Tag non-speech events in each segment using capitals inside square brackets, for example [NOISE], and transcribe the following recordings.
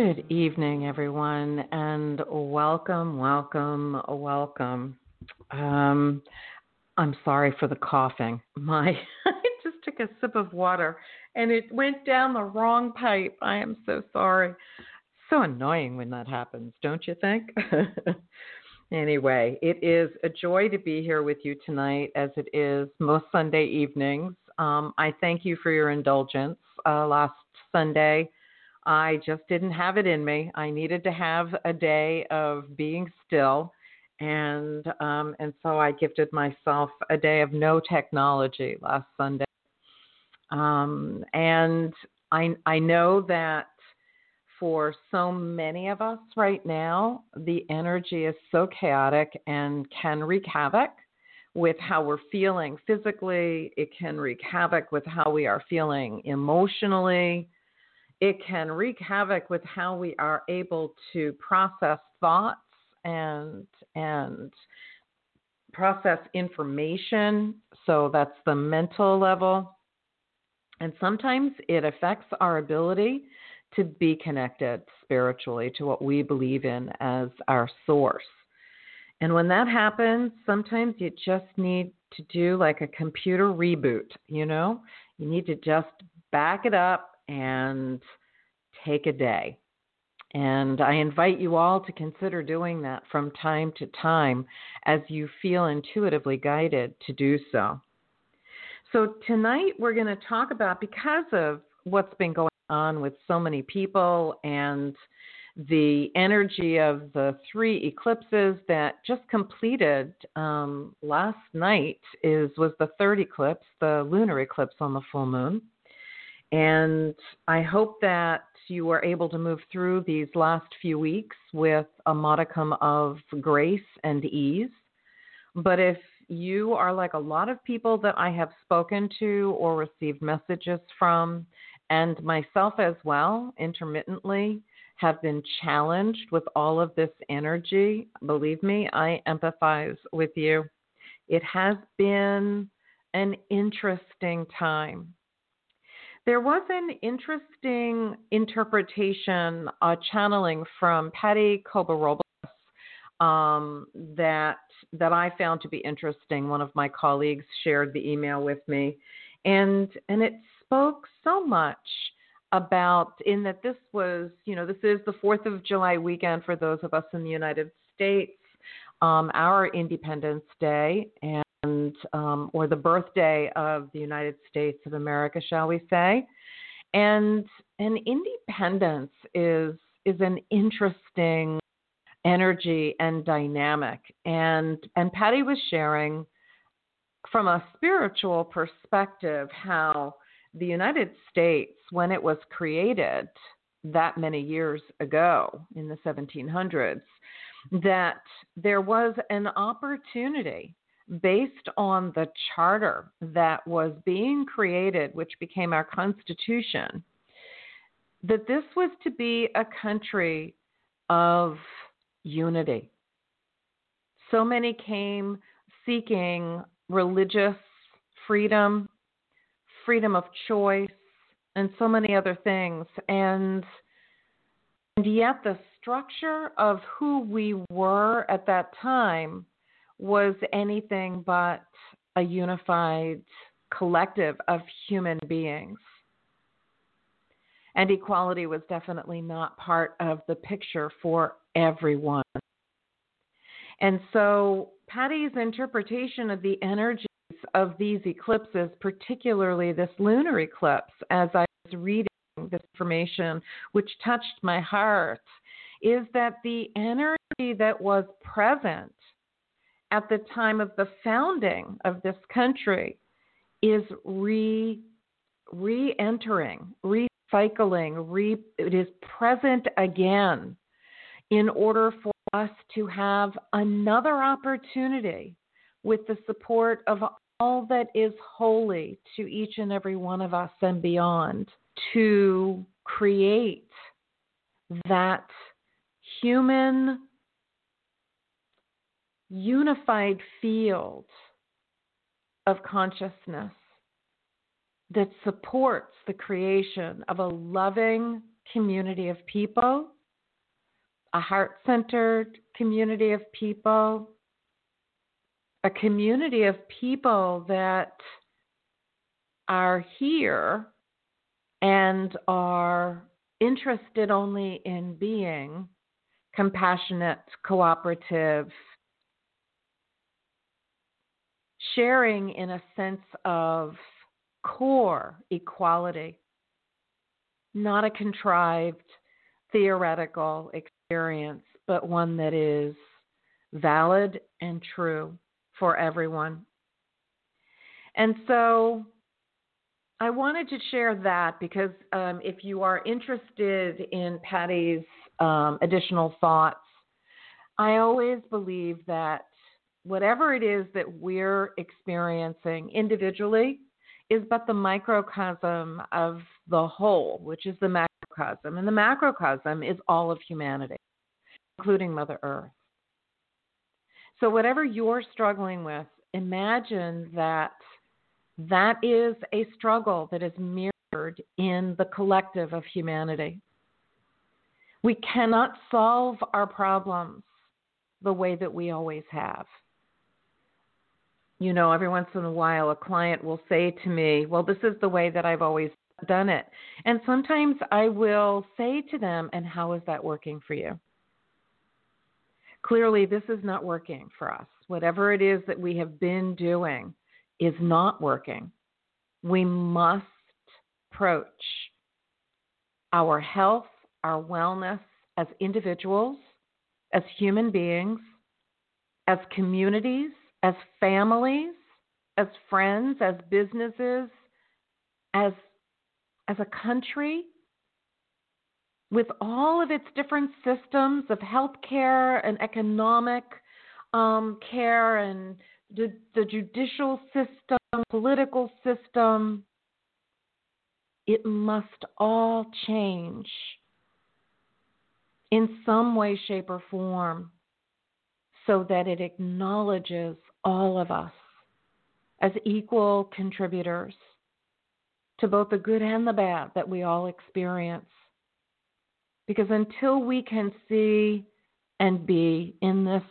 Good evening, everyone, and welcome, welcome, welcome. Um, I'm sorry for the coughing. My [LAUGHS] I just took a sip of water and it went down the wrong pipe. I am so sorry. So annoying when that happens, don't you think? [LAUGHS] anyway, it is a joy to be here with you tonight, as it is most Sunday evenings. Um, I thank you for your indulgence. Uh, last Sunday, I just didn't have it in me. I needed to have a day of being still, and um, and so I gifted myself a day of no technology last Sunday. Um, and I I know that for so many of us right now, the energy is so chaotic and can wreak havoc with how we're feeling physically. It can wreak havoc with how we are feeling emotionally it can wreak havoc with how we are able to process thoughts and and process information. So that's the mental level. And sometimes it affects our ability to be connected spiritually to what we believe in as our source. And when that happens sometimes you just need to do like a computer reboot you know? You need to just back it up and take a day. And I invite you all to consider doing that from time to time as you feel intuitively guided to do so. So, tonight we're going to talk about because of what's been going on with so many people and the energy of the three eclipses that just completed um, last night is was the third eclipse, the lunar eclipse on the full moon. And I hope that you are able to move through these last few weeks with a modicum of grace and ease. But if you are like a lot of people that I have spoken to or received messages from, and myself as well, intermittently, have been challenged with all of this energy, believe me, I empathize with you. It has been an interesting time there was an interesting interpretation, uh, channeling from Patty Coba um, that that I found to be interesting. One of my colleagues shared the email with me, and and it spoke so much about in that this was you know this is the Fourth of July weekend for those of us in the United States, um, our Independence Day, and and um, or the birthday of the United States of America, shall we say? And and independence is is an interesting energy and dynamic. And and Patty was sharing from a spiritual perspective how the United States, when it was created that many years ago in the 1700s, that there was an opportunity based on the charter that was being created, which became our Constitution, that this was to be a country of unity. So many came seeking religious freedom, freedom of choice, and so many other things. And and yet the structure of who we were at that time was anything but a unified collective of human beings. And equality was definitely not part of the picture for everyone. And so Patty's interpretation of the energies of these eclipses, particularly this lunar eclipse, as I was reading this information, which touched my heart, is that the energy that was present at the time of the founding of this country is re re-entering, recycling, re, it is present again in order for us to have another opportunity with the support of all that is holy to each and every one of us and beyond to create that human unified field of consciousness that supports the creation of a loving community of people, a heart centered community of people, a community of people that are here and are interested only in being compassionate, cooperative, sharing in a sense of core equality, not a contrived theoretical experience, but one that is valid and true for everyone. And so I wanted to share that because um, if you are interested in Patty's um, additional thoughts, I always believe that whatever it is that we're experiencing individually is but the microcosm of the whole, which is the macrocosm. And the macrocosm is all of humanity, including Mother Earth. So, whatever you're struggling with, imagine that that is a struggle that is mirrored in the collective of humanity. We cannot solve our problems the way that we always have. You know, every once in a while, a client will say to me, Well, this is the way that I've always done it. And sometimes I will say to them, And how is that working for you? Clearly, this is not working for us. Whatever it is that we have been doing is not working. We must approach our health, our wellness as individuals, as human beings, as communities, as families, as friends, as businesses, as, as a country, with all of its different systems of healthcare and economic um, care and the, the judicial system, political system, it must all change in some way, shape, or form so that it acknowledges all of us as equal contributors to both the good and the bad that we all experience. Because until we can see and be in this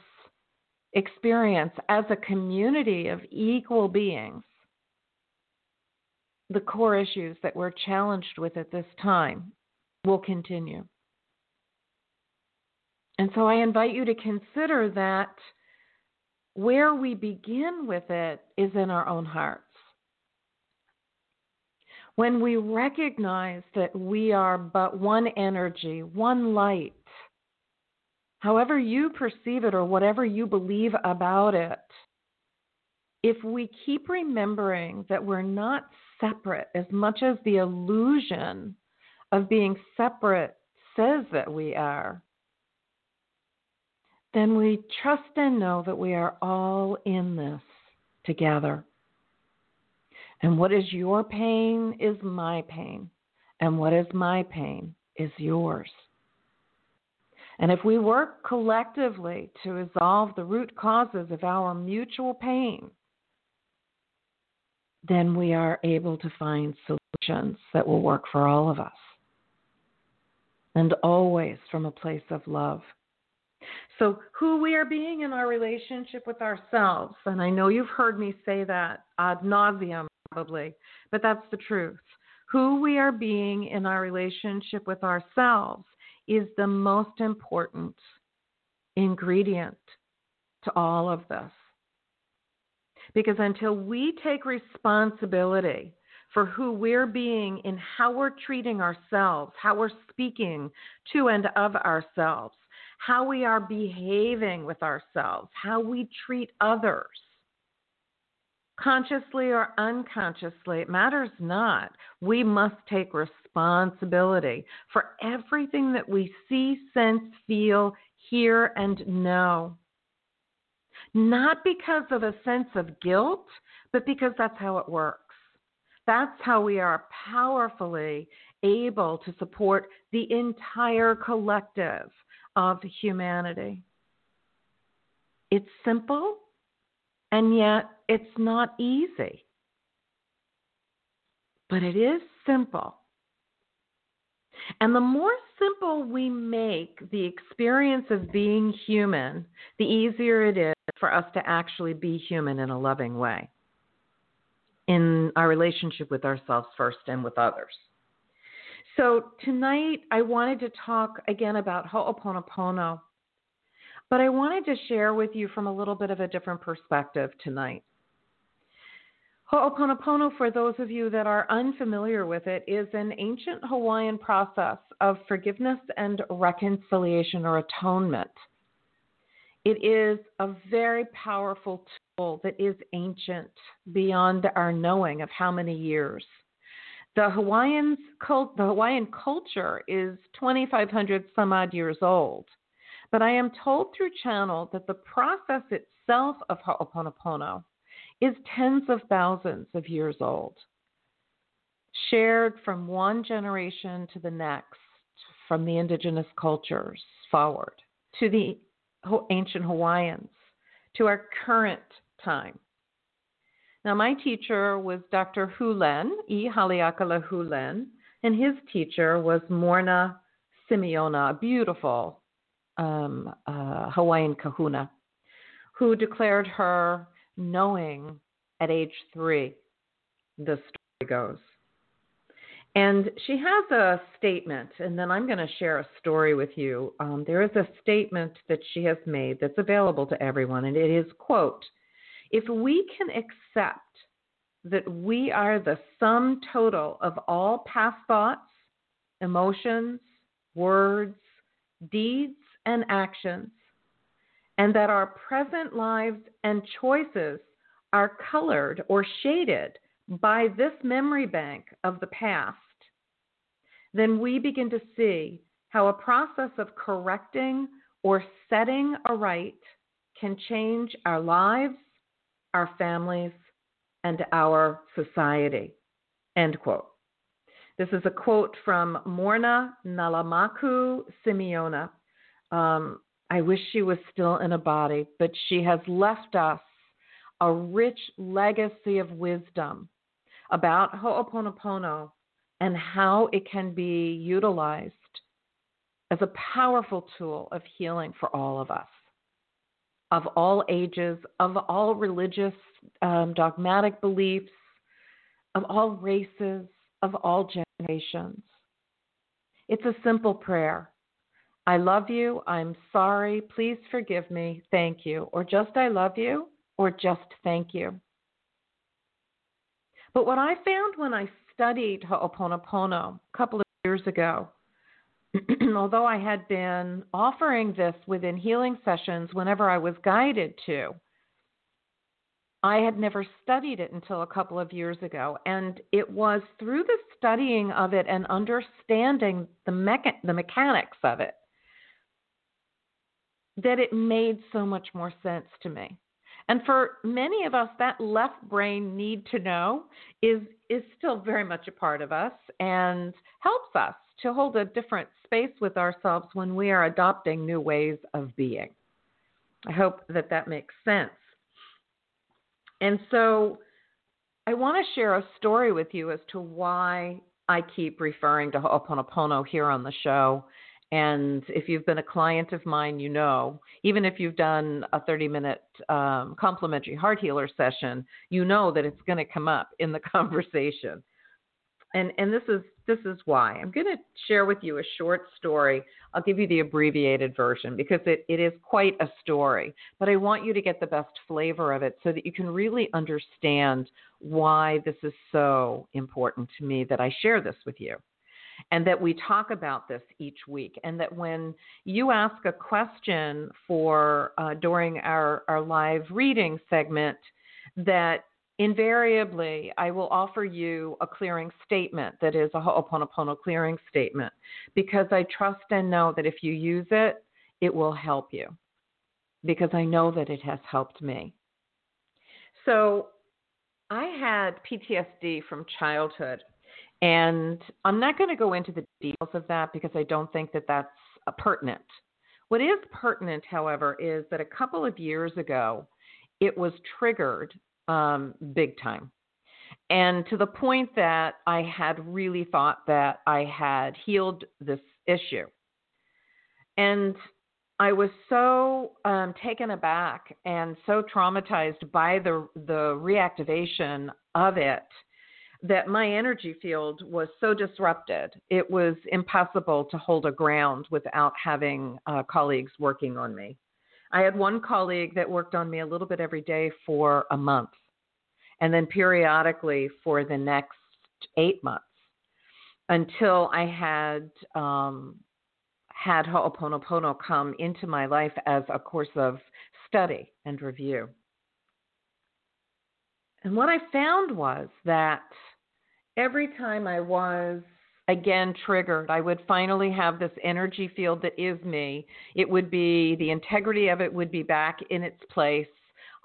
experience as a community of equal beings, the core issues that we're challenged with at this time will continue. And so I invite you to consider that where we begin with it is in our own hearts. When we recognize that we are but one energy, one light, however you perceive it or whatever you believe about it, if we keep remembering that we're not separate as much as the illusion of being separate says that we are, then we trust and know that we are all in this together. And what is your pain is my pain. And what is my pain is yours. And if we work collectively to resolve the root causes of our mutual pain, then we are able to find solutions that will work for all of us. And always from a place of love. So, who we are being in our relationship with ourselves, and I know you've heard me say that ad nauseum probably, but that's the truth. Who we are being in our relationship with ourselves is the most important ingredient to all of this. Because until we take responsibility for who we're being in how we're treating ourselves, how we're speaking to and of ourselves, how we are behaving with ourselves, how we treat others, consciously or unconsciously, it matters not. We must take responsibility for everything that we see, sense, feel, hear, and know. Not because of a sense of guilt, but because that's how it works. That's how we are powerfully able to support the entire collective of humanity. It's simple, and yet it's not easy. But it is simple. And the more simple we make the experience of being human, the easier it is for us to actually be human in a loving way in our relationship with ourselves first and with others. So, tonight I wanted to talk again about Ho'oponopono, but I wanted to share with you from a little bit of a different perspective tonight. Ho'oponopono, for those of you that are unfamiliar with it, is an ancient Hawaiian process of forgiveness and reconciliation or atonement. It is a very powerful tool that is ancient beyond our knowing of how many years. The Hawaiians cult, the Hawaiian culture is 2,500 some odd years old, but I am told through channel that the process itself of Ho'oponopono is tens of thousands of years old, shared from one generation to the next, from the indigenous cultures forward to the ancient Hawaiians to our current time. Now, my teacher was Dr. Hew Len, E. Haleakala Hew Len, and his teacher was Morrnah Simeona, a beautiful um, uh, Hawaiian kahuna, who declared her knowing at age three, the story goes. And she has a statement, and then I'm going to share a story with you. Um, there is a statement that she has made that's available to everyone, and it is, quote, if we can accept that we are the sum total of all past thoughts, emotions, words, deeds, and actions, and that our present lives and choices are colored or shaded by this memory bank of the past, then we begin to see how a process of correcting or setting aright can change our lives, our families, and our society. End quote. This is a quote from Morrnah Nalamaku Simeona. Um, I wish she was still in a body, but she has left us a rich legacy of wisdom about Ho'oponopono and how it can be utilized as a powerful tool of healing for all of us, of all ages, of all religious um, dogmatic beliefs, of all races, of all generations. It's a simple prayer I love you. I'm sorry. Please forgive me. Thank you. Or just I love you, or just thank you. But what I found when I studied Ho'oponopono a couple of years ago, [CLEARS THROAT] although I had been offering this within healing sessions whenever I was guided to, I had never studied it until a couple of years ago. And it was through the studying of it and understanding the, mecha- the mechanics of it that it made so much more sense to me. And for many of us, that left brain need to know is, is still very much a part of us and helps us to hold a different space with ourselves when we are adopting new ways of being. I hope that that makes sense. And so I want to share a story with you as to why I keep referring to Ho'oponopono here on the show and if you've been a client of mine, you know, even if you've done a 30 minute um, complimentary heart healer session, you know that it's going to come up in the [LAUGHS] conversation. And, and this is this is why I'm going to share with you a short story. I'll give you the abbreviated version because it, it is quite a story, but I want you to get the best flavor of it so that you can really understand why this is so important to me that I share this with you and that we talk about this each week, and that when you ask a question for uh, during our, our live reading segment, that invariably I will offer you a clearing statement that is a Ho'oponopono clearing statement because I trust and know that if you use it, it will help you because I know that it has helped me. So I had PTSD from childhood. And I'm not going to go into the details of that because I don't think that that's uh, pertinent. What is pertinent, however, is that a couple of years ago, it was triggered um, big time. And to the point that I had really thought that I had healed this issue. And I was so um, taken aback and so traumatized by the the reactivation of it that my energy field was so disrupted, it was impossible to hold a ground without having uh, colleagues working on me. I had one colleague that worked on me a little bit every day for a month, and then periodically for the next eight months until I had um, had Ho'oponopono come into my life as a course of study and review. And what I found was that every time I was again triggered, I would finally have this energy field that is me. It would be the integrity of it would be back in its place.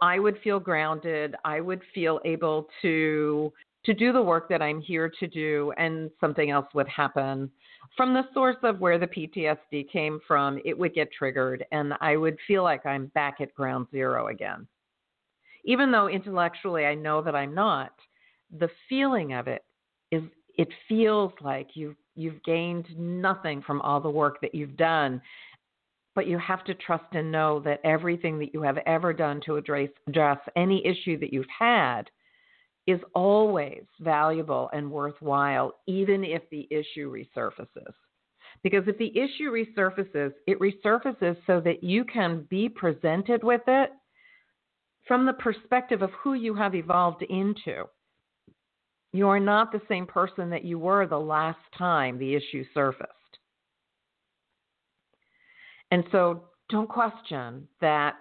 I would feel grounded. I would feel able to to do the work that I'm here to do and something else would happen. From the source of where the PTSD came from, it would get triggered and I would feel like I'm back at ground zero again. Even though intellectually I know that I'm not, the feeling of it it feels like you've you've gained nothing from all the work that you've done but you have to trust and know that everything that you have ever done to address, address any issue that you've had is always valuable and worthwhile, even if the issue resurfaces. Because if the issue resurfaces, it resurfaces so that you can be presented with it from the perspective of who you have evolved into. You are not the same person that you were the last time the issue surfaced. And so don't question that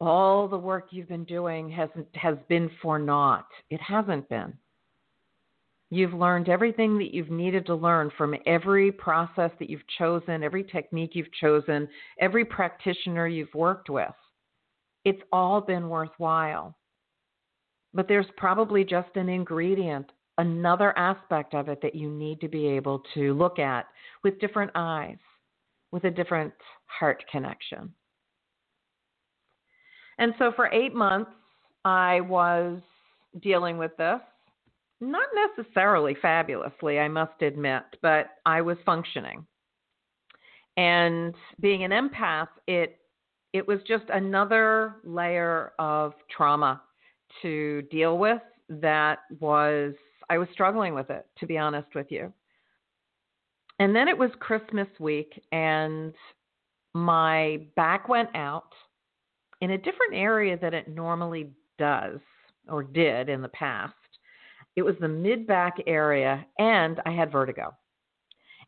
all the work you've been doing has has been for naught. It hasn't been. You've learned everything that you've needed to learn from every process that you've chosen, every technique you've chosen, every practitioner you've worked with. It's all been worthwhile. But there's probably just an ingredient, another aspect of it that you need to be able to look at with different eyes, with a different heart connection. And so for eight months, I was dealing with this. Not necessarily fabulously, I must admit, but I was functioning. And being an empath, it it was just another layer of trauma to deal with that was I was struggling with it to be honest with you. And then it was Christmas week and my back went out in a different area than it normally does or did in the past. It was the mid back area and I had vertigo.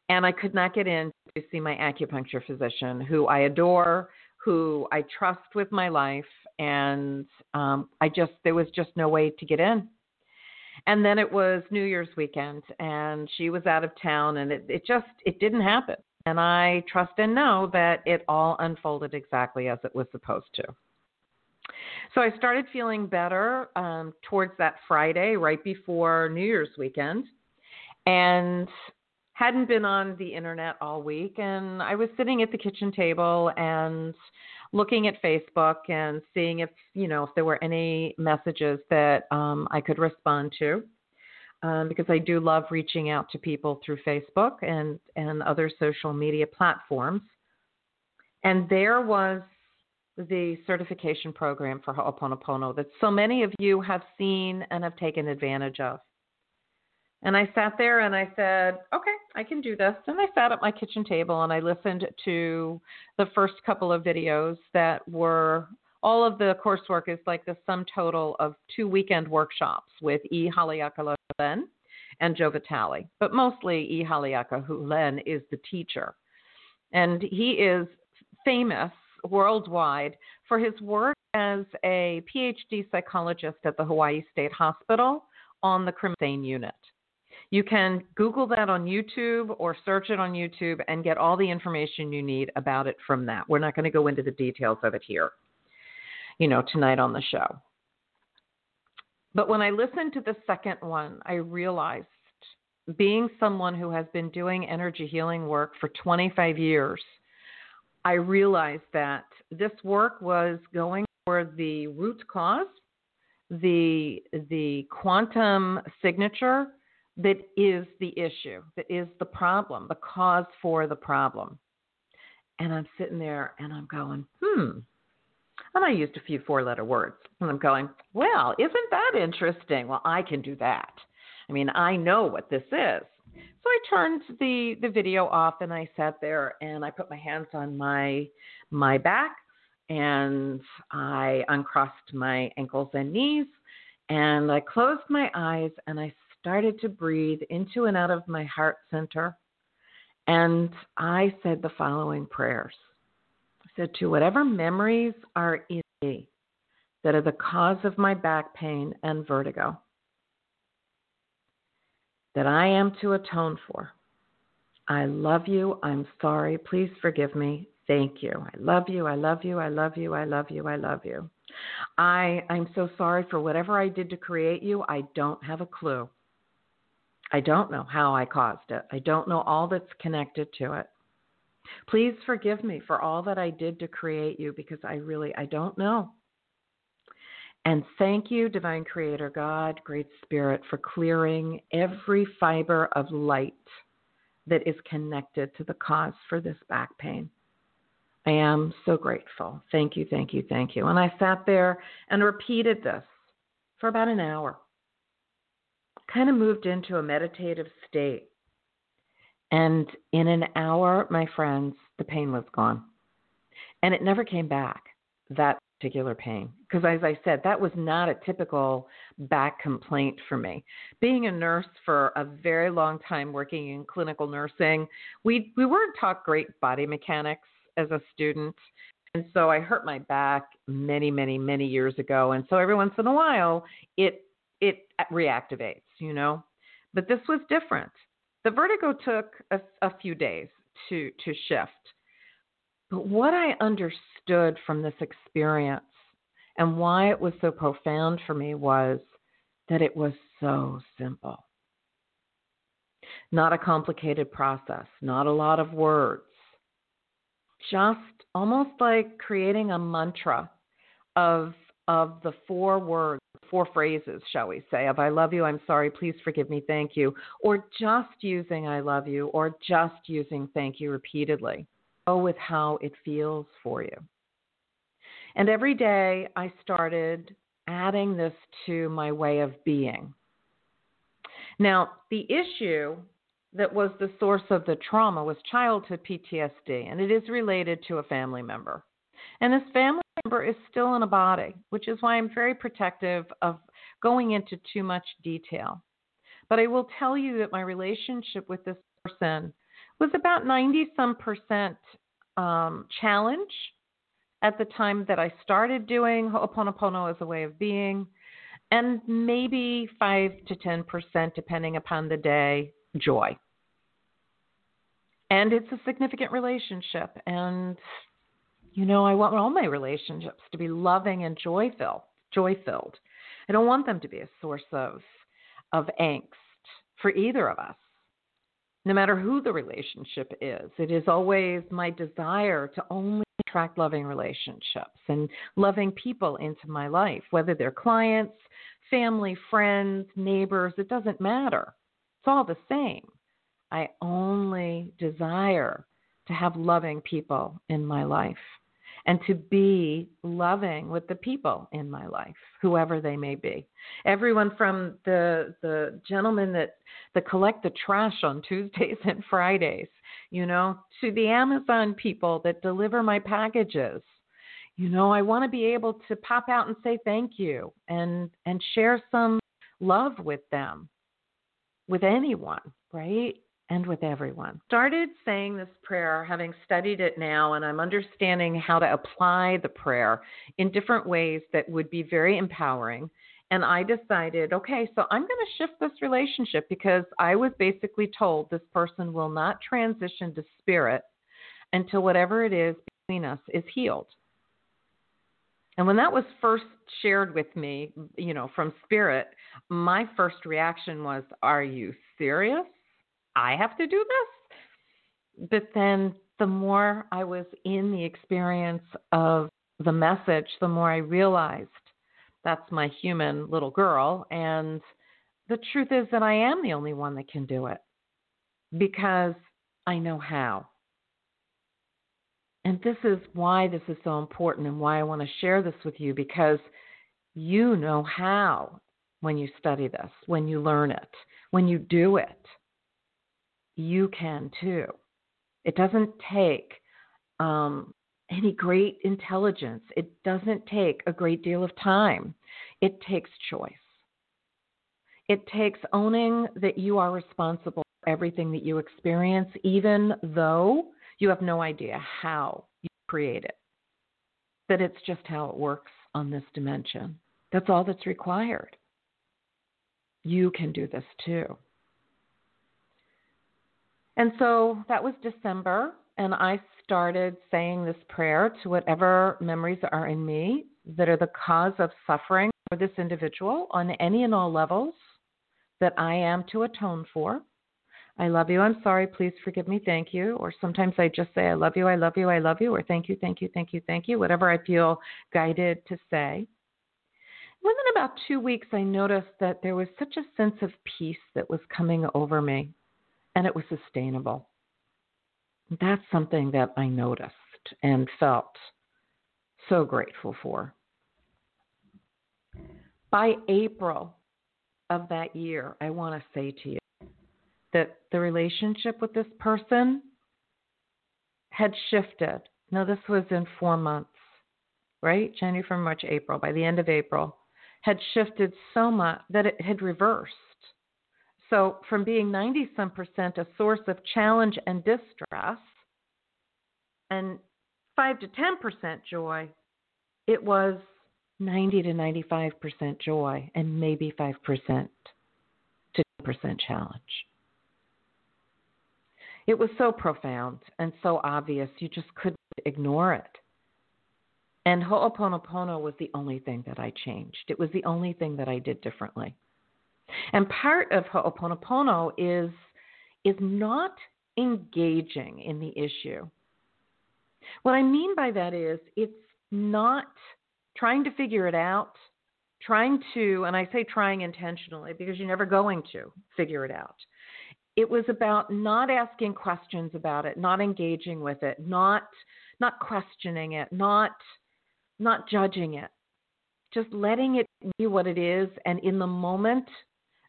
And I could not get in to see my acupuncture physician who I adore, who I trust with my life, and um, I just there was just no way to get in. And then it was New Year's weekend, and she was out of town, and it, it just it didn't happen. And I trust and know that it all unfolded exactly as it was supposed to. So I started feeling better um, towards that Friday, right before New Year's weekend, and hadn't been on the internet all week. And I was sitting at the kitchen table and looking at Facebook and seeing if you know if there were any messages that um, I could respond to. Um, because I do love reaching out to people through Facebook and, and other social media platforms. And there was the certification program for Ho'oponopono that so many of you have seen and have taken advantage of. And I sat there and I said, okay, I can do this. And I sat at my kitchen table and I listened to the first couple of videos that were all of the coursework is like the sum total of two weekend workshops with E. Haleakala Len and Joe Vitale, but mostly E. Haleakala Len is the teacher. And he is famous worldwide for his work as a PhD psychologist at the Hawaii State Hospital on the criminal unit. You can Google that on YouTube or search it on YouTube and get all the information you need about it from that. We're not going to go into the details of it here, you know, tonight on the show. But when I listened to the second one, I realized being someone who has been doing energy healing work for 25 years I realized that this work was going for the root cause, the the quantum signature that is the issue, that is the problem, the cause for the problem. And I'm sitting there and I'm going, hmm. And I used a few four letter words. And I'm going, well, isn't that interesting? Well, I can do that. I mean, I know what this is. So I turned the the video off and I sat there and I put my hands on my my back and I uncrossed my ankles and knees and I closed my eyes and I started to breathe into and out of my heart center and I said the following prayers. I said to whatever memories are in me that are the cause of my back pain and vertigo that I am to atone for. I love you. I'm sorry. Please forgive me. Thank you. I love you. I love you. I love you. I love you. I love you. I I'm so sorry for whatever I did to create you. I don't have a clue. I don't know how I caused it. I don't know all that's connected to it. Please forgive me for all that I did to create you because I really I don't know. And thank you, Divine Creator God, Great Spirit, for clearing every fiber of light that is connected to the cause for this back pain. I am so grateful. Thank you, thank you, thank you. And I sat there and repeated this for about an hour. Kind of moved into a meditative state. And in an hour, my friends, the pain was gone. And it never came back. That particular pain. Because as I said, that was not a typical back complaint for me. Being a nurse for a very long time, working in clinical nursing, we we weren't taught great body mechanics as a student. And so I hurt my back many, many, many years ago. And so every once in a while, it it reactivates, you know. But this was different. The vertigo took a, a few days to to shift. But what I understood from this experience and why it was so profound for me was that it was so simple. Not a complicated process, not a lot of words, just almost like creating a mantra of, of the four words, four phrases, shall we say, of I love you, I'm sorry, please forgive me, thank you, or just using I love you, or just using thank you repeatedly Go with how it feels for you. And every day I started adding this to my way of being. Now, the issue that was the source of the trauma was childhood PTSD, and it is related to a family member. And this family member is still in a body, which is why I'm very protective of going into too much detail. But I will tell you that my relationship with this person was about 90 some percent um, challenge at the time that I started doing Ho'oponopono as a way of being, and maybe 5 to 10%, depending upon the day, joy. And it's a significant relationship. And You know, I want all my relationships to be loving and joy filled. Joy filled. I don't want them to be a source of of angst for either of us. No matter who the relationship is, it is always my desire to only attract loving relationships and loving people into my life, whether they're clients, family, friends, neighbors, it doesn't matter. It's all the same. I only desire to have loving people in my life and to be loving with the people in my life, whoever they may be. Everyone from the the gentlemen that that collect the trash on Tuesdays [LAUGHS] and Fridays, you know, to the Amazon people that deliver my packages. You know, I want to be able to pop out and say thank you and and share some love with them with anyone, right? And with everyone. Started saying this prayer, having studied it now, and I'm understanding how to apply the prayer in different ways that would be very empowering. And I decided, okay, so I'm going to shift this relationship because I was basically told this person will not transition to spirit until whatever it is between us is healed. And when that was first shared with me, you know, from spirit, my first reaction was, Are you serious? I have to do this. But then the more I was in the experience of the message, the more I realized that's my human little girl. And the truth is that I am the only one that can do it because I know how. And this is why this is so important and why I want to share this with you because you know how when you study this, when you learn it, when you do it you can too. It doesn't take um, any great intelligence, it doesn't take a great deal of time. It takes choice. It takes owning that you are responsible for everything that you experience, even though you have no idea how you create it. That it's just how it works on this dimension. That's all that's required. You can do this too. And so that was December, and I started saying this prayer to whatever memories are in me that are the cause of suffering for this individual on any and all levels that I am to atone for. I love you, I'm sorry, please forgive me, thank you. Or sometimes I just say, I love you, I love you, I love you, or thank you, thank you, thank you, thank you, whatever I feel guided to say. Within about two weeks, I noticed that there was such a sense of peace that was coming over me and it was sustainable. That's something that I noticed and felt so grateful for. By April of that year, I want to say to you that the relationship with this person had shifted. Now, this was in four months, right? January, February, March, April. By the end of April, had shifted so much that it had reversed. So, from being 90 some percent a source of challenge and distress, and 5 to 10% joy, it was 90 to 95% joy and maybe 5% to 10% challenge. It was so profound and so obvious, you just couldn't ignore it. And Ho'oponopono was the only thing that I changed. It was the only thing that I did differently. And part of Ho'oponopono is is not engaging in the issue. What I mean by that is it's not trying to figure it out, trying to, and I say trying intentionally because you're never going to figure it out. It was about not asking questions about it, not engaging with it, not not questioning it, not not judging it. Just letting it be what it is and in the moment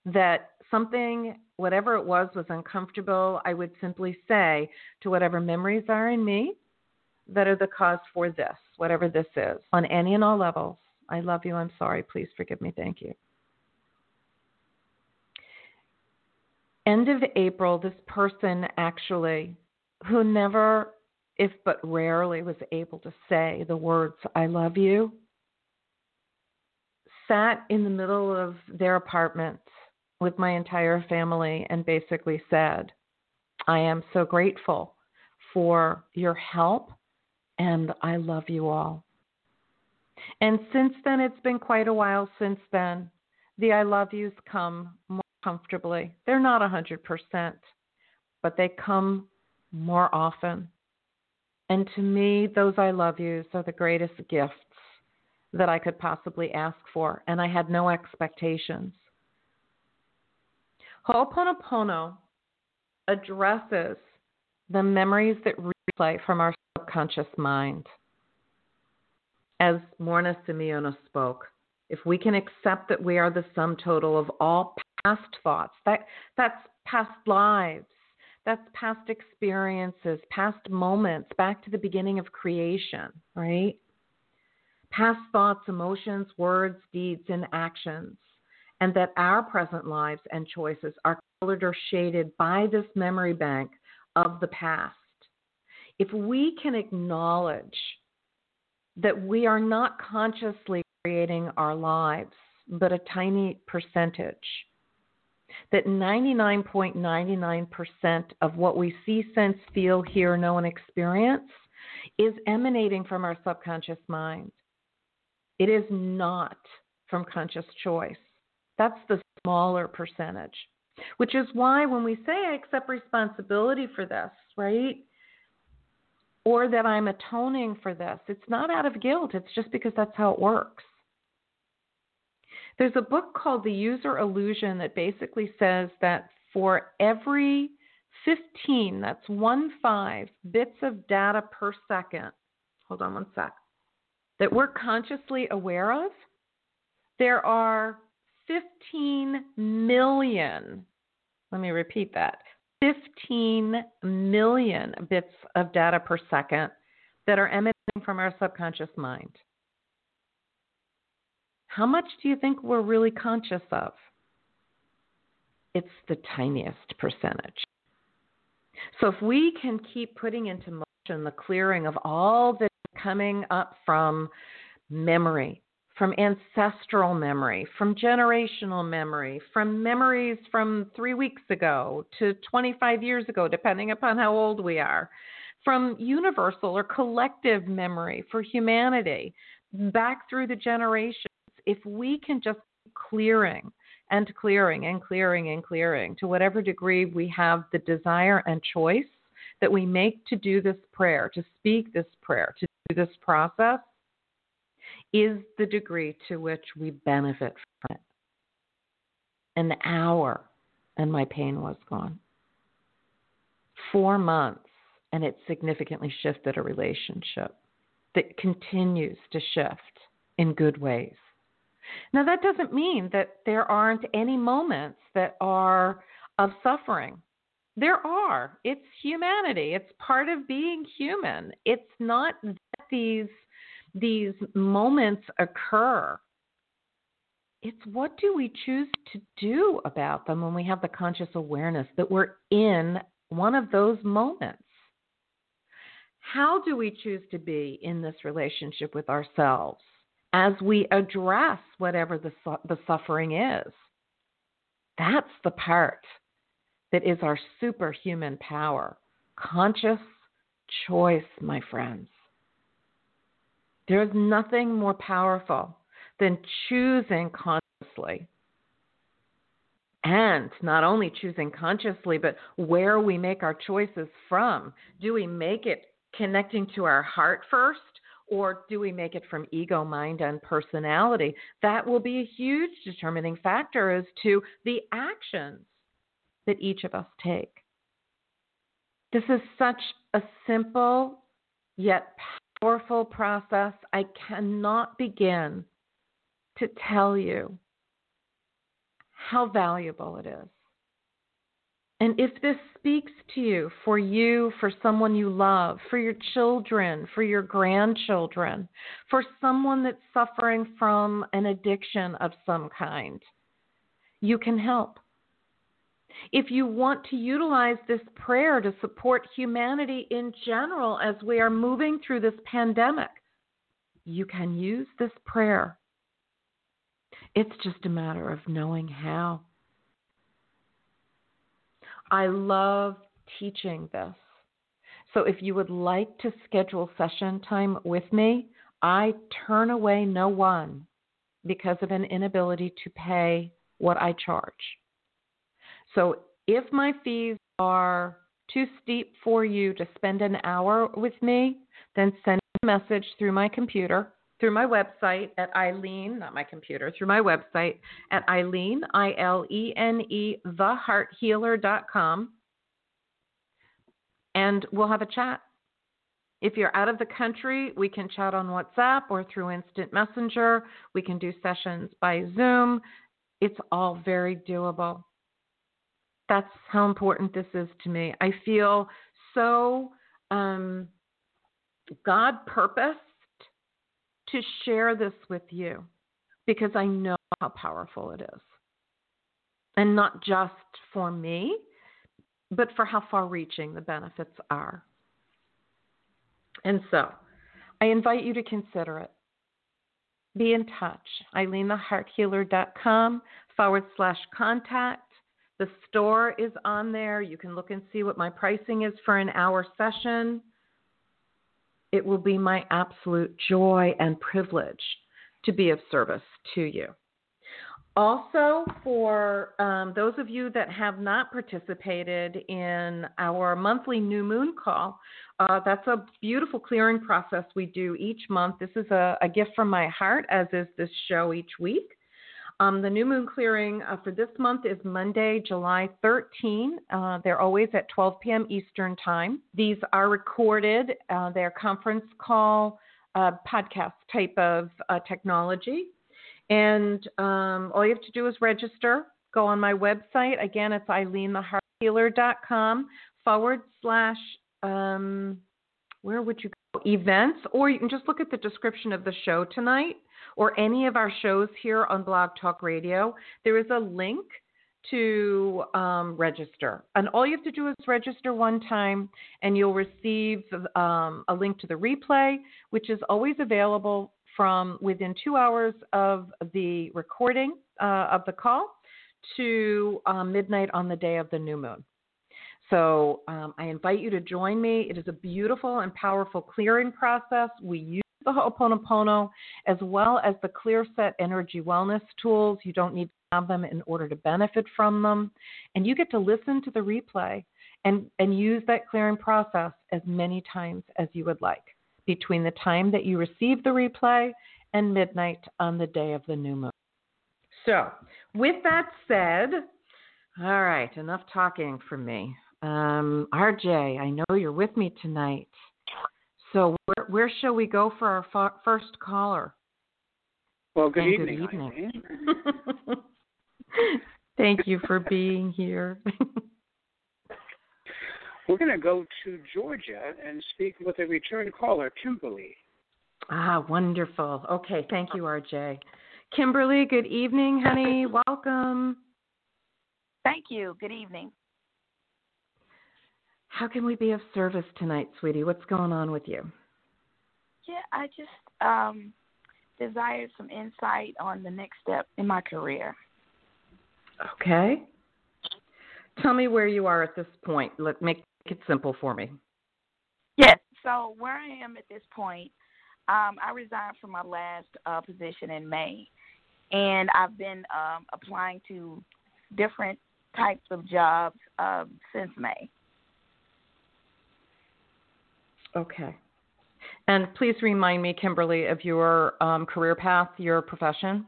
that something, whatever it was, was uncomfortable, I would simply say to whatever memories are in me that are the cause for this, whatever this is, on any and all levels. I love you. I'm sorry. Please forgive me. Thank you. End of April, this person actually, who never, if but rarely, was able to say the words, I love you, sat in the middle of their apartment with my entire family and basically said, I am so grateful for your help And I love you all. And since then, it's been quite a while since then. The I love yous come more comfortably. They're not 100%, but they come more often. And to me, those I love yous are the greatest gifts that I could possibly ask for, and I had no expectations. Ho'oponopono addresses the memories that replay from our subconscious mind. As Morrnah Simeona spoke, if we can accept that we are the sum total of all past thoughts, that, that's past lives, that's past experiences, past moments, back to the beginning of creation, right? Past thoughts, emotions, words, deeds, and actions, and that our present lives and choices are colored or shaded by this memory bank of the past. If we can acknowledge that we are not consciously creating our lives, but a tiny percentage. That 99.99% of what we see, sense, feel, hear, know, and experience is emanating from our subconscious mind. It is not from conscious choice. That's the smaller percentage, which is why when we say I accept responsibility for this, right? or that I'm atoning for this. It's not out of guilt, it's just because that's how it works. There's a book called The User Illusion that basically says that for every 15, that's one five bits of data per second, hold on one sec, that we're consciously aware of, there are 15 million, let me repeat that, 15 million bits of data per second that are emanating from our subconscious mind. How much do you think we're really conscious of? It's the tiniest percentage. So if we can keep putting into motion the clearing of all that's coming up from memory, from ancestral memory, from generational memory, from memories from three weeks ago to 25 years ago, depending upon how old we are, from universal or collective memory for humanity, back through the generations. If we can just clearing and clearing and clearing and clearing to whatever degree we have the desire and choice that we make to do this prayer, to speak this prayer, to do this process, is the degree to which we benefit from it. An hour, and my pain was gone. Four months, and it significantly shifted a relationship that continues to shift in good ways. Now, that doesn't mean that there aren't any moments that are of suffering. There are. It's humanity. It's part of being human. It's not that these these moments occur, it's what do we choose to do about them when we have the conscious awareness that we're in one of those moments? How do we choose to be in this relationship with ourselves as we address whatever the, the suffering is? That's the part that is our superhuman power. Conscious choice, my friends. There is nothing more powerful than choosing consciously. And not only choosing consciously, but where we make our choices from. Do we make it connecting to our heart first, or do we make it from ego, mind, and personality? That will be a huge determining factor as to the actions that each of us take. This is such a simple yet powerful process. I cannot begin to tell you how valuable it is. And if this speaks to you, for you, for someone you love, for your children, for your grandchildren, for someone that's suffering from an addiction of some kind, you can help. If you want to utilize this prayer to support humanity in general as we are moving through this pandemic, you can use this prayer. It's just a matter of knowing how. I love teaching this So if you would like to schedule session time with me, I turn away no one because of an inability to pay what I charge. So if my fees are too steep for you to spend an hour with me, then send a message through my computer, through my website at Ilene, not my computer, through my website at Ilene I L E N E, thehearthealer.com, and we'll have a chat. If you're out of the country, we can chat on WhatsApp or through Instant Messenger. We can do sessions by Zoom. It's all very doable. That's how important this is to me. I feel so um, God purposed to share this with you because I know how powerful it is. And not just for me, but for how far reaching the benefits are. And so I invite you to consider it. Be in touch. IleneTheHeartHealer.com forward slash contact. The store is on there. You can look and see what my pricing is for an hour session. It will be my absolute joy and privilege to be of service to you. Also, for um, those of you that have not participated in our monthly new moon call, uh, that's a beautiful clearing process we do each month. This is a, a gift from my heart, as is this show each week. Um, the new moon clearing uh, for this month is Monday, July 13. Uh, they're always at 12 p.m. Eastern Time. These are recorded, uh, they're conference call, uh, podcast type of uh, technology. And um, all you have to do is register. Go on my website. Again, it's IleneTheHeartHealer.com forward slash, um, where would you go? Events. Or you can just look at the description of the show tonight or any of our shows here on Blog Talk Radio. There is a link to um, register. And all you have to do is register one time, and you'll receive um, a link to the replay, which is always available from within two hours of the recording uh, of the call to um, midnight on the day of the new moon. So um, I invite you to join me. It is a beautiful and powerful clearing process. We use the Ho'oponopono as well as the Clear Set Energy Wellness tools. You don't need to have them in order to benefit from them. And you get to listen to the replay and, and use that clearing process as many times as you would like between the time that you receive the replay and midnight on the day of the new moon. So, with that said, all right, enough talking from me. Um, RJ, I know you're with me tonight. So, where, where shall we go for our fa- first caller? Well, good and evening. Good evening. [LAUGHS] Thank you for being here. [LAUGHS] We're going to go to Georgia and speak with a return caller, Kimberly. Ah, wonderful. Okay, thank you, RJ. Kimberly, good evening, honey. Welcome. Thank you. Good evening. How can we be of service tonight, sweetie? What's going on with you? Yeah, I just um, desired some insight on the next step in my career. Okay. Tell me where you are at this point. Let make it simple for me. Yes. So where I am at this point, um, I resigned from my last uh, position in May, and I've been um, applying to different types of jobs uh, since May. Okay. And please remind me, Kimberly, of your um, career path, your profession.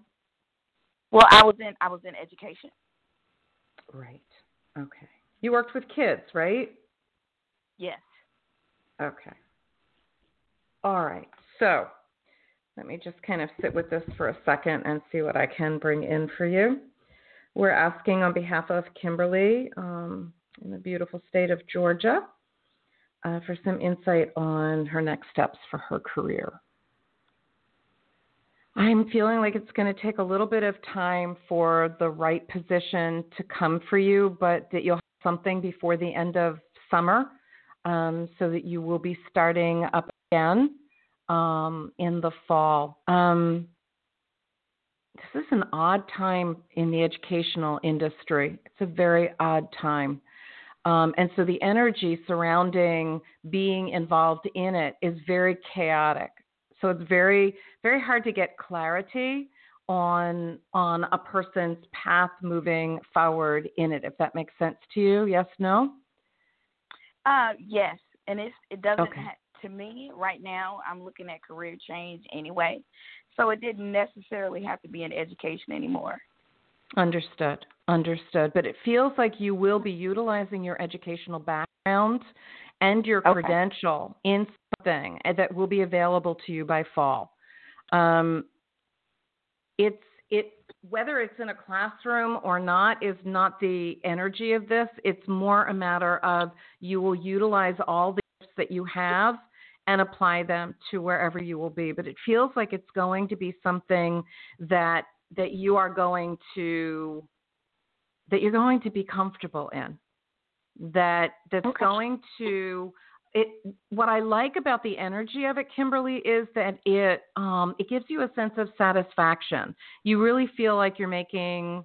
Well, I was in I was in education. Right. Okay. You worked with kids, right? Yes. Okay. All right. So let me just kind of sit with this for a second and see what I can bring in for you. We're asking on behalf of Kimberly um, in the beautiful state of Georgia uh, for some insight on her next steps for her career. I'm feeling like it's going to take a little bit of time for the right position to come for you, but that you'll have something before the end of summer um, so that you will be starting up again um, in the fall. Um, this is an odd time in the educational industry. It's a very odd time. Um, and so the energy surrounding being involved in it is very chaotic. So it's very, very hard to get clarity on on a person's path moving forward in it. If that makes sense to you, yes, no. Uh, yes, and it's it doesn't Okay. ha- to me right now. I'm looking at career change anyway, so it didn't necessarily have to be in education anymore. Understood. Understood. But it feels like you will be utilizing your educational background and your Okay. credential in something that will be available to you by fall. Um, it's it whether it's in a classroom or not is not the energy of this. It's more a matter of you will utilize all the gifts that you have and apply them to wherever you will be. But it feels like it's going to be something that that you are going to that you're going to be comfortable in. That that's Okay. going to it what I like about the energy of it, Kimberly, is that it um, it gives you a sense of satisfaction. You really feel like you're making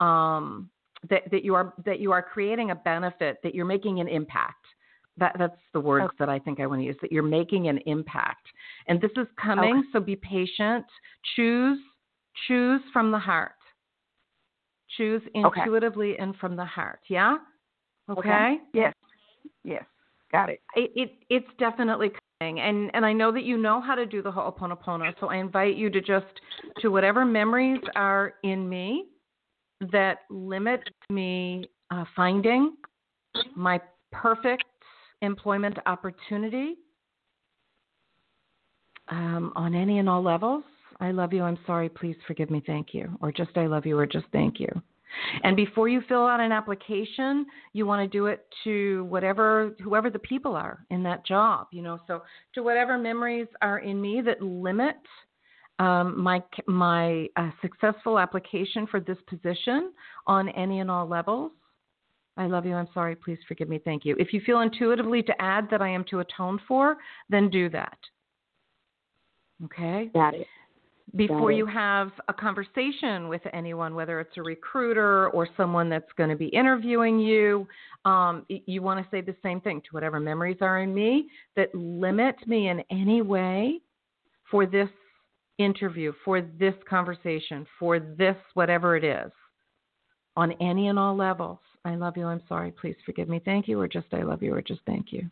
um, that that you are that you are creating a benefit, that you're making an impact. That that's the words Okay. that I think I want to use. That you're making an impact, and this is coming. So be patient. Choose choose from the heart. Choose Okay. intuitively and from the heart. Yeah. Okay. okay? Yes. Yes. Got it. it, it it's definitely coming and and I know that you know how to do the Ho'oponopono so I invite you to just to whatever memories are in me that limit me uh, finding my perfect employment opportunity um, on any and all levels. I love you. I'm sorry. Please forgive me. Thank you. Or just I love you. Or just thank you. And before you fill out an application, you want to do it to whatever whoever the people are in that job. You know, so to whatever memories are in me that limit um, my my uh, successful application for this position on any and all levels. I love you. I'm sorry. Please forgive me. Thank you. If you feel intuitively to add that I am to atone for, then do that. Okay? Got it. Before you have a conversation with anyone, whether it's a recruiter or someone that's going to be interviewing you, um, you want to say the same thing to whatever memories are in me that limit me in any way for this interview, for this conversation, for this whatever it is, on any and all levels. I love you. I'm sorry. Please forgive me. Thank you. Or just I love you. Or just thank you.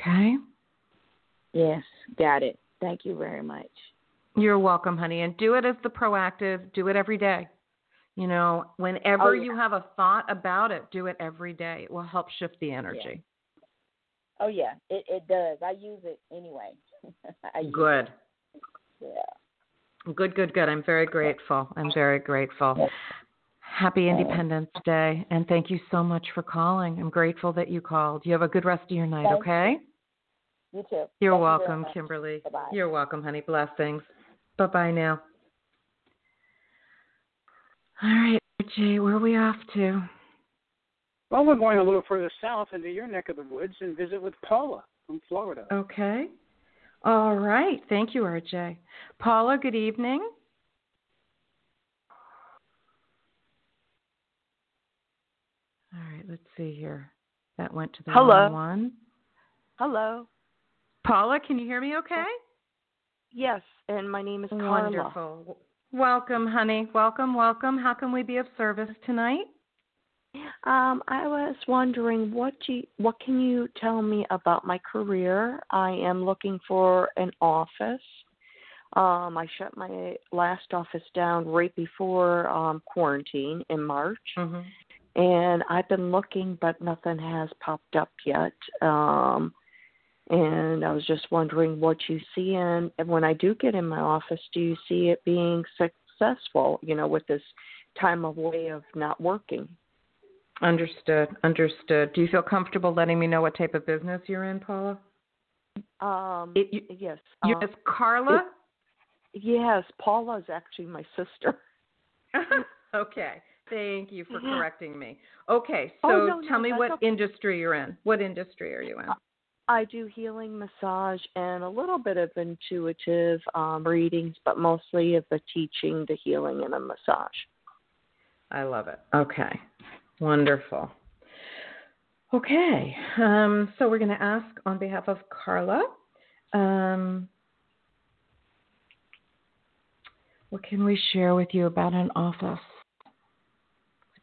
Okay. Yes. Got it. Thank you very much. You're welcome, honey. And do it as the proactive. Do it every day. You know, whenever Oh, yeah. you have a thought about it, do it every day. It will help shift the energy. Oh yeah, it it does. I use it anyway. [LAUGHS] I use Good. It. Yeah. Good, good, good. I'm very grateful. I'm very grateful. Yes. Happy Independence Day. And thank you so much for calling. I'm grateful that you called. You have a good rest of your night, okay? You too. You're Thank welcome, much. Kimberly. Bye-bye. You're welcome, honey. Blessings. Bye bye now. All right, Jay, where are we off to? Well, we're going a little further south into your neck of the woods and visit with Paula from Florida. Okay. All right. Thank you, RJ. Paula, good evening. All right, let's see here. That went to the Hello. wrong one. Hello. Paula, can you hear me okay? Yes, and my name is Carla. Wonderful. Welcome, honey. Welcome, welcome. How can we be of service tonight? Um, I was wondering what you what can you tell me about my career? I am looking for an office. Um, I shut my last office down right before um, quarantine in March, Mm-hmm. and I've been looking, but nothing has popped up yet. Um, and I was just wondering what you see in and when I do get in my office, do you see it being successful? You know, with this time away of not working. Understood. Understood. Do you feel comfortable letting me know what type of business you're in, Paula? Um, It, you, yes. uh, Miss Carla? yes, Paula is actually my sister. [LAUGHS] [LAUGHS] okay. Thank you for correcting me. Okay, so Oh, no, no, tell me what okay. industry you're in. What industry are you in? I do healing massage and a little bit of intuitive um, readings, but mostly of the teaching, the healing, and the massage. I love it. Okay. Wonderful. Okay, um, so we're going to ask on behalf of Carla. Um, what can we share with you about an office? What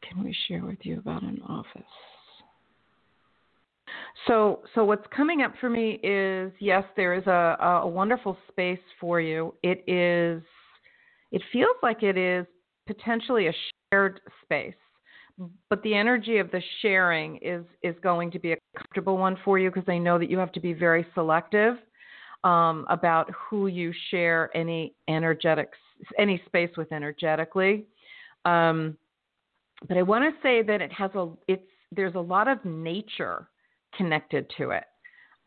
can we share with you about an office? So, so what's coming up for me is yes, there is a, a wonderful space for you. It is, it feels like it is potentially a shared space, but the energy of the sharing is is going to be a comfortable one for you because I know that you have to be very selective um, about who you share any energetic any space with energetically. Um, but I want to say that it has a it's there's a lot of nature connected to it.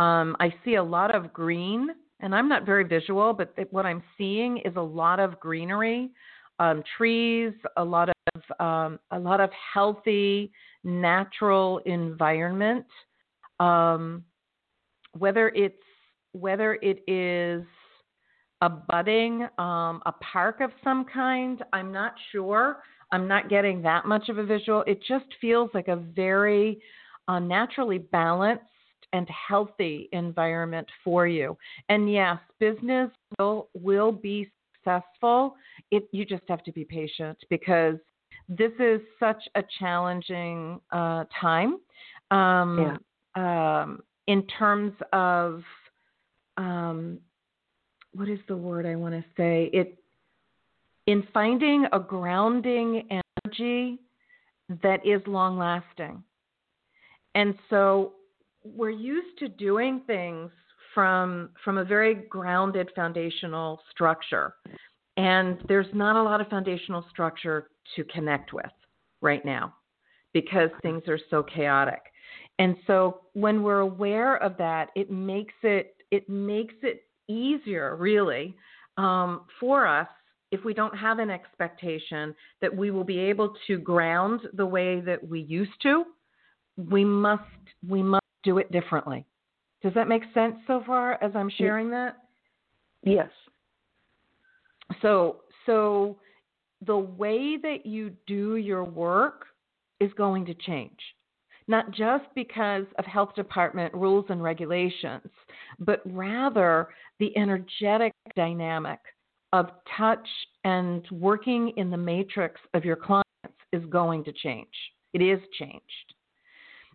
Um, I see a lot of green, and I'm not very visual, but what I'm seeing is a lot of greenery, um, trees, a lot of um, a lot of healthy, natural environment. Um, whether it's whether it is a budding, um, a park of some kind, I'm not sure. I'm not getting that much of a visual. It just feels like a very uh, naturally balanced and healthy environment for you. And yes, business will will be successful. It you just have to be patient because this is such a challenging uh, time. Um, yeah. um, in terms of um, what is the word I want to say? It in finding a grounding energy that is long lasting. And so we're used to doing things from from a very grounded foundational structure. And there's not a lot of foundational structure to connect with right now because things are so chaotic. And so when we're aware of that, it makes it it makes it easier, really, um, for us if we don't have an expectation that we will be able to ground the way that we used to. We must we must do it differently. Does that make sense so far as I'm sharing that? Yes. So so the way that you do your work is going to change not just because of health department rules and regulations, but rather the energetic dynamic of touch and working in the matrix of your clients is going to change. It is changed.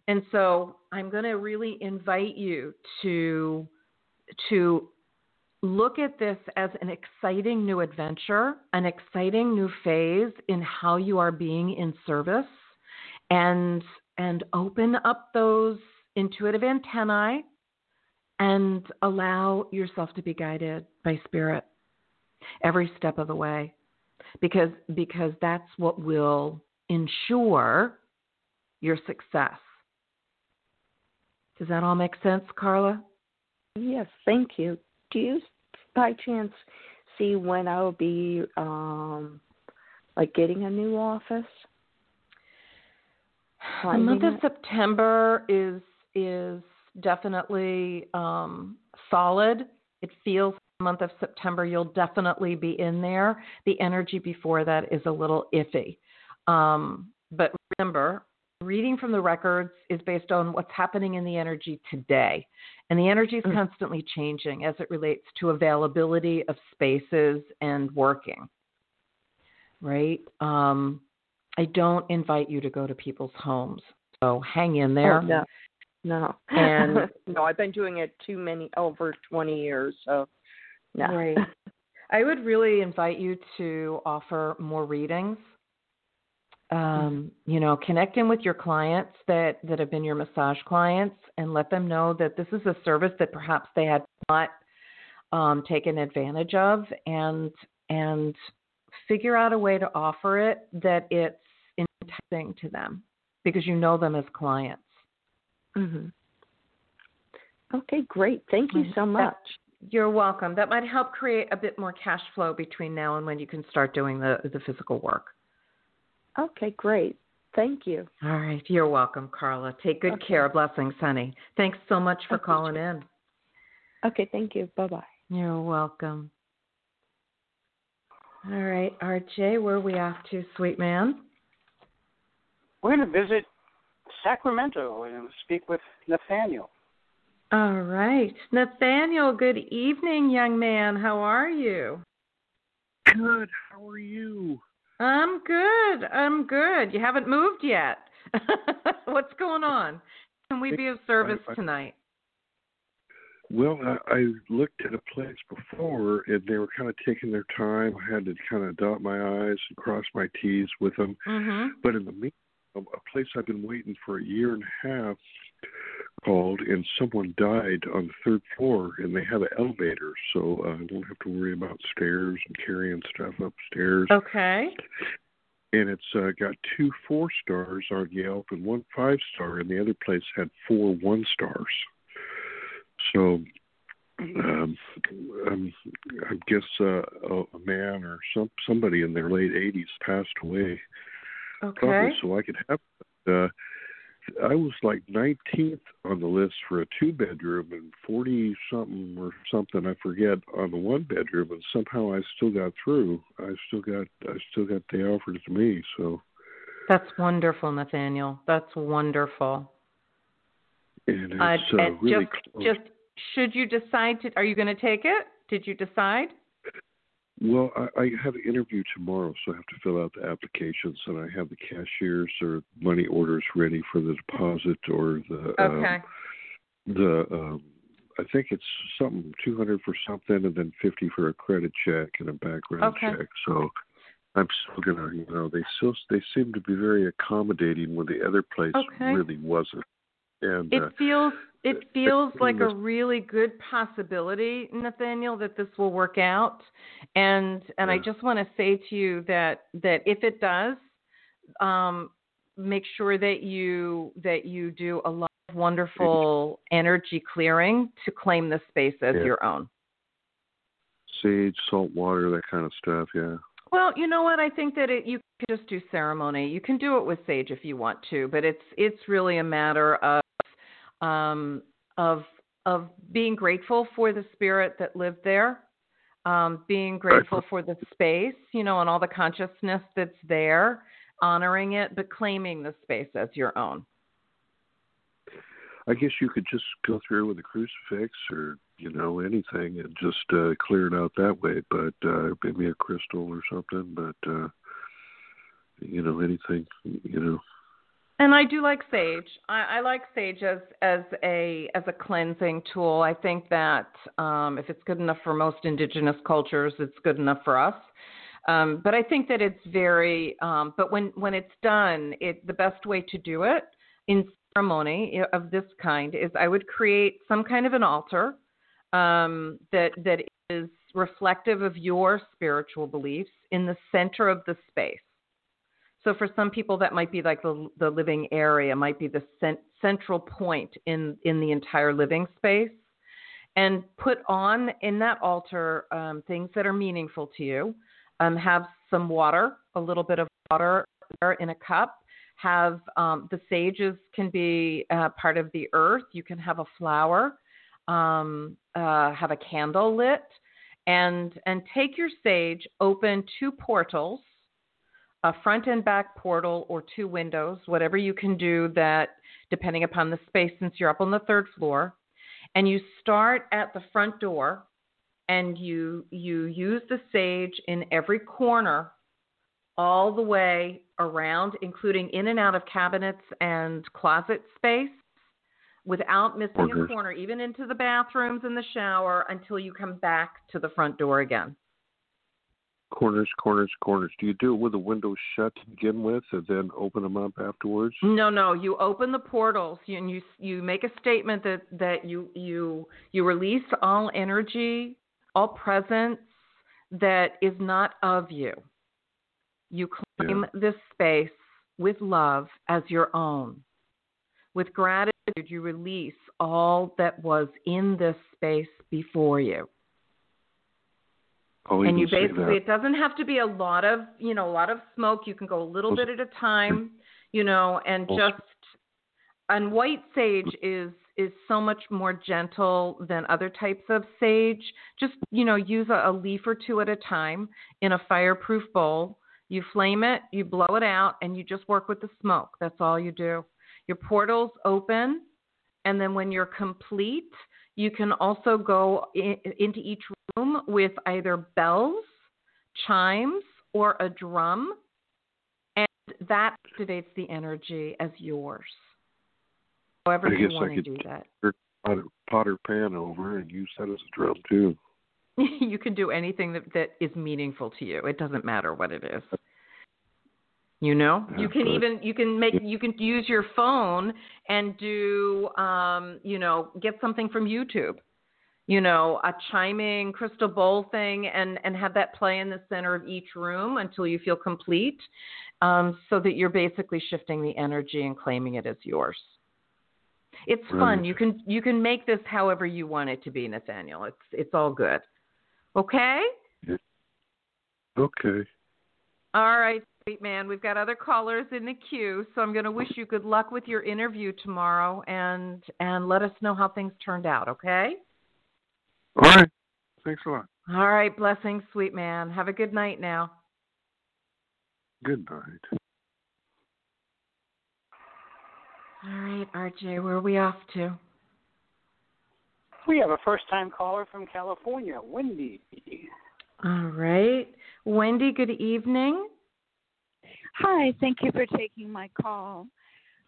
And so I'm going to really invite you to to look at this as an exciting new adventure, an exciting new phase in how you are being in service and and open up those intuitive antennae and allow yourself to be guided by spirit every step of the way because because that's what will ensure your success does that all make sense carla yes thank you do you by chance see when i will be um like getting a new office the month of September is is definitely um, solid. It feels the month of September you'll definitely be in there. The energy before that is a little iffy. Um, but remember, reading from the records is based on what's happening in the energy today. And the energy is mm. constantly changing as it relates to availability of spaces and working. Right? Um, I don't invite you to go to people's homes. So hang in there. Oh, no. No. [LAUGHS] And no, I've been doing it too many over 20 years, so no. Right. [LAUGHS] I would really invite you to offer more readings. Um, you know, connect in with your clients that that have been your massage clients and let them know that this is a service that perhaps they had not um, taken advantage of and and figure out a way to offer it that it's enticing to them because you know them as clients. Mm-hmm. Okay, great. Thank you so much. That, you're welcome. That might help create a bit more cash flow between now and when you can start doing the the physical work. Okay, great. Thank you. All right. You're welcome, Carla. Take good okay. care. Blessings, honey. Thanks so much for okay. calling in. Okay, thank you. Bye bye. You're welcome. All right, RJ, where are we off to, sweet man? We're going to visit Sacramento and speak with Nathaniel. All right. Nathaniel, good evening, young man. How are you? Good. How are you? I'm good. I'm good. You haven't moved yet. [LAUGHS] What's going on? Can we be of service I, I, tonight? Well, I, I looked at a place before, and they were kind of taking their time. I had to kind of dot my I's and cross my T's with them. Mm-hmm. But in the meantime, a place I've been waiting for a year and a half called, and someone died on the third floor, and they have an elevator, so uh, I don't have to worry about stairs and carrying stuff upstairs. Okay. And it's uh, got two four stars on Yelp and one five star, and the other place had four one stars. So um, um, I guess uh, a, a man or some somebody in their late 80s passed away. Okay. Probably so I could have. Uh, I was like 19th on the list for a two bedroom and 40 something or something I forget on the one bedroom, and somehow I still got through. I still got I still got they offered it to me. So that's wonderful, Nathaniel. That's wonderful. And it's uh, uh, really just close. just should you decide to, are you going to take it? Did you decide? Well, I, I have an interview tomorrow, so I have to fill out the applications, and I have the cashiers or money orders ready for the deposit or the Okay. um, the um, I think it's something two hundred for something, and then fifty for a credit check and a background Okay. check. So I'm still gonna, you know, they still they seem to be very accommodating when the other place Okay. really wasn't. And It uh, feels it feels like a really good possibility, Nathaniel, that this will work out. And and I just want to say to you that that if it does, um, make sure that you that you do a lot of wonderful energy clearing to claim the space as Yeah. your own. sage, salt water, that kind of stuff. Yeah. Well, you know what? I think that it, you can just do ceremony. You can do it with sage if you want to, but it's it's really a matter of um, of of being grateful for the spirit that lived there, um, being grateful for the space, you know, and all the consciousness that's there, honoring it, but claiming the space as your own. I guess you could just go through with a crucifix or you know anything and just uh, clear it out that way. But uh, maybe a crystal or something. But uh, you know anything. You know. And I do like sage. I, I like sage as as a as a cleansing tool. I think that um, if it's good enough for most indigenous cultures, it's good enough for us. Um, but I think that it's very. Um, but when when it's done, it the best way to do it in ceremony of this kind is I would create some kind of an altar um, that that is reflective of your spiritual beliefs in the center of the space. So for some people, that might be like the the living area, might be the cent- central point in in the entire living space, and put on in that altar um, things that are meaningful to you. Um, have some water, a little bit of water in a cup. Have um, the sages can be uh, part of the earth. You can have a flower. Um, uh, have a candle lit, and and take your sage. Open two portals a front and back portal or two windows, whatever you can do that, depending upon the space, since you're up on the third floor. And you start at the front door and you you use the sage in every corner all the way around including in and out of cabinets and closet space without missing a corner even into the bathrooms and the shower until you come back to the front door again Corners, corners, corners. Do you do it with the windows shut to begin with, and then open them up afterwards? No, no. You open the portals and you you make a statement that that you you you release all energy, all presence that is not of you. You claim this space with love as your own. With gratitude, you release all that was in this space before you I'll and you basically it doesn't have to be a lot of you know a lot of smoke. You can go a little bit at a time you know and just and white sage is is so much more gentle than other types of sage. Just you know use a, a leaf or two at a time in a fireproof bowl. You flame it you blow it out and you just work with the smoke. That's all you do. Your portals open, and then when you're complete, you can also go in, into each with either bells, chimes, or a drum, and that activates the energy as yours. However, I you want I to do that. Potter, Potter Pan over and use that as a drum too. [LAUGHS] you can do anything that, that is meaningful to you. It doesn't matter what it is. You know, you can Absolutely. even you can make you can use your phone and do um, you know get something from YouTube, you know, a chiming crystal bowl thing, and and have that play in the center of each room until you feel complete, um, so that you're basically shifting the energy and claiming it as yours. It's fun. You can you can make this however you want it to be, Nathaniel. It's it's all good. Okay. Okay. All right, sweet man. We've got other callers in the queue, so I'm going to wish you good luck with your interview tomorrow, and and let us know how things turned out. Okay. All right. Thanks a lot. All right. Blessings, sweet man. Have a good night now. Good night. All right, RJ. Where are we off to? We have a first time caller from California, Wendy. All right, Wendy. Good evening. Hi, thank you for taking my call.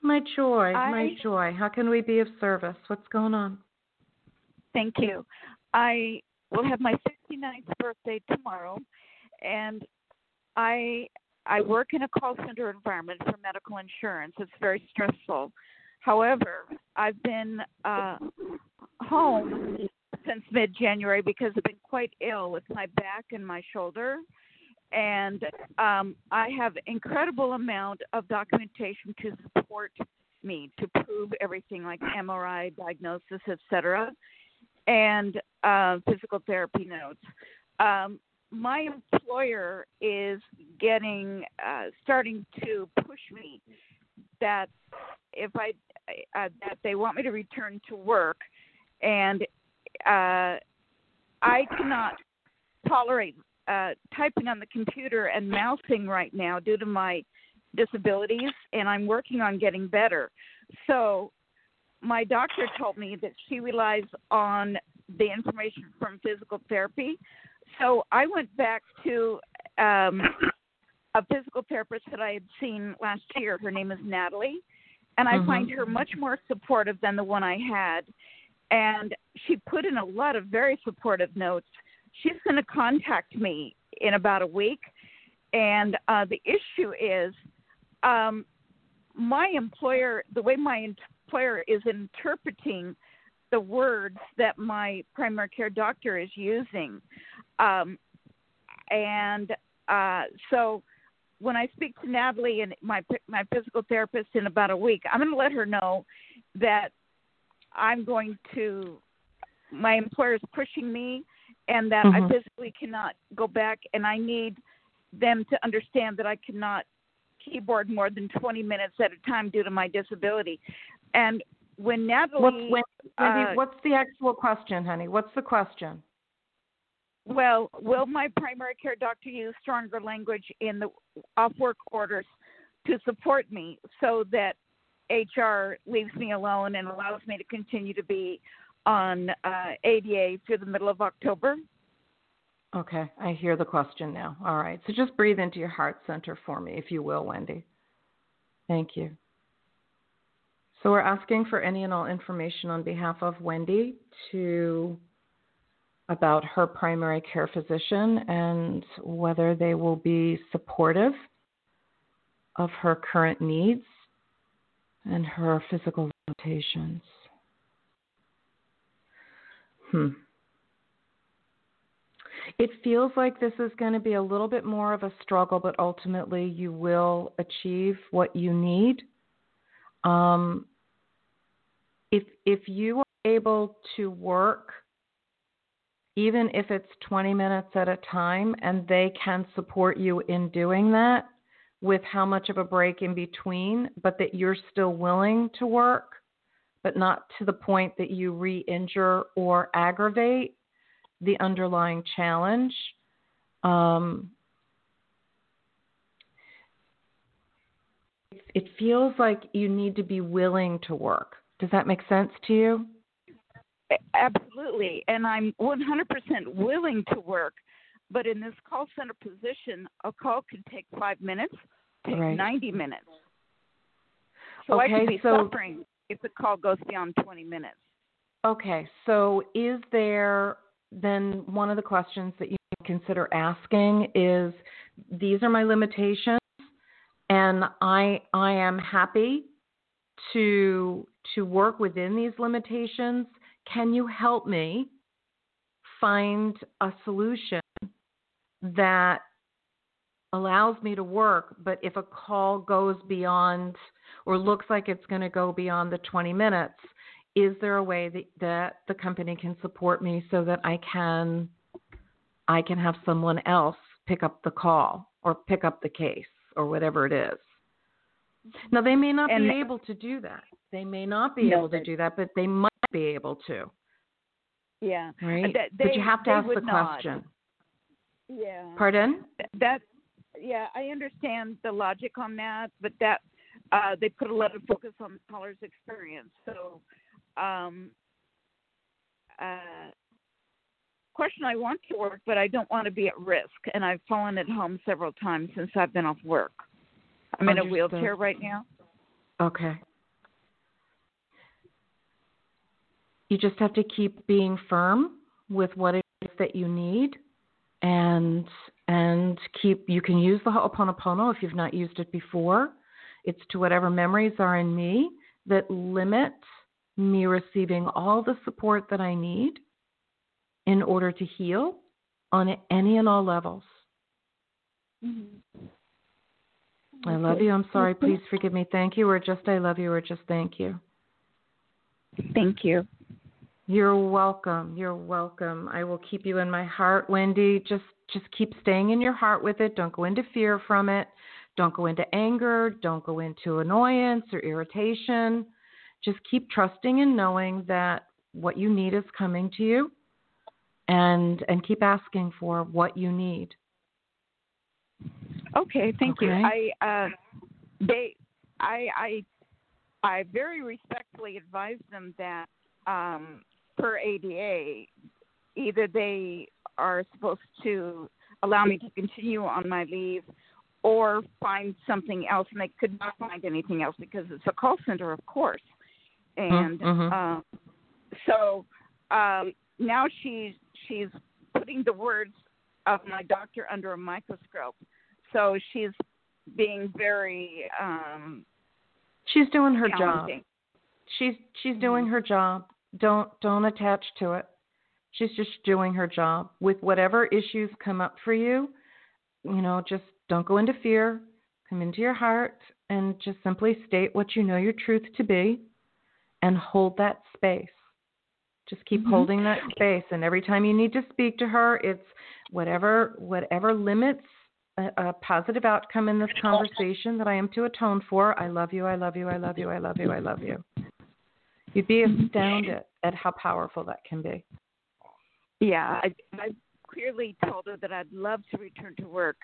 My joy. My joy. How can we be of service? What's going on? Thank you. I will have my 69th birthday tomorrow, and I I work in a call center environment for medical insurance. It's very stressful. However, I've been uh, home since mid-January because I've been quite ill with my back and my shoulder, and um, I have incredible amount of documentation to support me to prove everything like MRI diagnosis, etc and uh, physical therapy notes. Um, my employer is getting uh, starting to push me that if I uh, that they want me to return to work, and uh, I cannot tolerate uh, typing on the computer and mousing right now due to my disabilities, and I'm working on getting better. So my doctor told me that she relies on the information from physical therapy. So I went back to um, a physical therapist that I had seen last year. Her name is Natalie, and I Mhm. find her much more supportive than the one I had. And she put in a lot of very supportive notes. She's going to contact me in about a week. And uh, the issue is um, my employer, the way my employer is interpreting the words that my primary care doctor is using. Um, and uh, so when I speak to Natalie and my my physical therapist in about a week, I'm going to let her know that I'm going to my employer is pushing me and that I Mhm. physically cannot go back and I need them to understand that I cannot keyboard more than 20 minutes at a time due to my disability. And when Natalie What's Wendy, Wendy, uh, what's the actual question, honey? What's the question? Well, will my primary care doctor use stronger language in the off work orders to support me so that HR leaves me alone and allows me to continue to be on uh, ADA through the middle of October? Okay, I hear the question now. All right, so just breathe into your heart center for me, if you will, Wendy. Thank you. So we're asking for any and all information on behalf of Wendy to about her primary care physician and whether they will be supportive of her current needs and her physical limitations. Hmm. It feels like this is going to be a little bit more of a struggle, but ultimately you will achieve what you need. Um, if if you are able to work, even if it's 20 minutes at a time, and they can support you in doing that with how much of a break in between, but that you're still willing to work, but not to the point that you re injure or aggravate the underlying challenge. Um, it feels like you need to be willing to work. Does that make sense to you? Absolutely, and I'm 100% willing to work. But in this call center position, a call could take five minutes, take Right. 90 minutes. So I could be so- suffering if the call goes beyond 20 minutes. Okay, so is there then one of the questions that you consider asking is these are my limitations and I I am happy to to work within these limitations. Can you help me find a solution that allows me to work, but if a call goes beyond or looks like it's going to go beyond the 20 minutes, is there a way that, the company can support me so that I can I can have someone else pick up the call or pick up the case or whatever it is. Now they may not And- be able to do that. They may not be No, able to do that, but they might be able to, Yeah. right? That- but you have to ask the not. question. Yeah. Pardon? that yeah i understand the logic on that but that uh they put a lot of focus on the caller's experience so um uh question i want to work but i don't want to be at risk and i've fallen at home several times since i've been off work i'm in a wheelchair right now Okay. You just have to keep being firm with what it is that you need and and keep you can use the Ho'oponopono if you've not used it before. It's to whatever memories are in me that limit me receiving all the support that I need in order to heal on any and all levels. Mm-hmm. I love you. I'm sorry. Please forgive me. Thank you, or just I love you, or just thank you. thank you You're welcome. You're welcome. I will keep you in my heart, Wendy. Just just keep staying in your heart with it. Don't go into fear from it. Don't go into anger. Don't go into annoyance or irritation. Just keep trusting and knowing that what you need is coming to you and and keep asking for what you need. Okay, thank you. I uh they I I I very respectfully advise them that um per ADA either they are supposed to allow me to continue on my leave or find something else and they could not find anything else because it's a call center of course. And Mhm. um so um now she's she's putting the words of my doctor under a microscope so she's being very um She's doing her job. she's she's doing her job. Don't don't attach to it. She's just doing her job. With whatever issues come up for you, you know, just don't go into fear. Come into your heart and just simply state what you know your truth to be and hold that space. Just keep Mhm. holding that space and every time you need to speak to her, it's whatever whatever limits a, a positive outcome in this conversation that I am to atone for. I love you, I love you, I love you, I love you, I love you. You'd be astounded at how powerful that can be. Yeah, I, I clearly told her that I'd love to return to work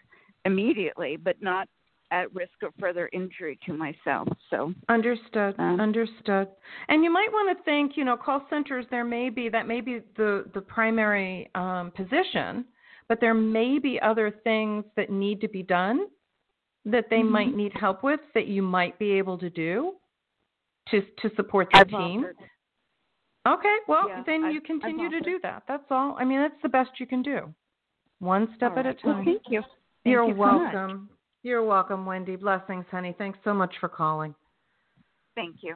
immediately, but not at risk of further injury to myself. So, Understood. Um, understood. And you might want to think, you know, call centers. There may be that may be the the primary um, position, but there may be other things that need to be done that they Mm-hmm. might need help with that you might be able to do to to support the I've team. offered. Okay, well Yeah, then I've- you continue to do that. That's all. I mean, that's the best you can do. One step All at a right. Well, time. thank you. Thank You're you so welcome. You're welcome, Wendy. Blessings, honey. Thanks so much for calling. Thank you.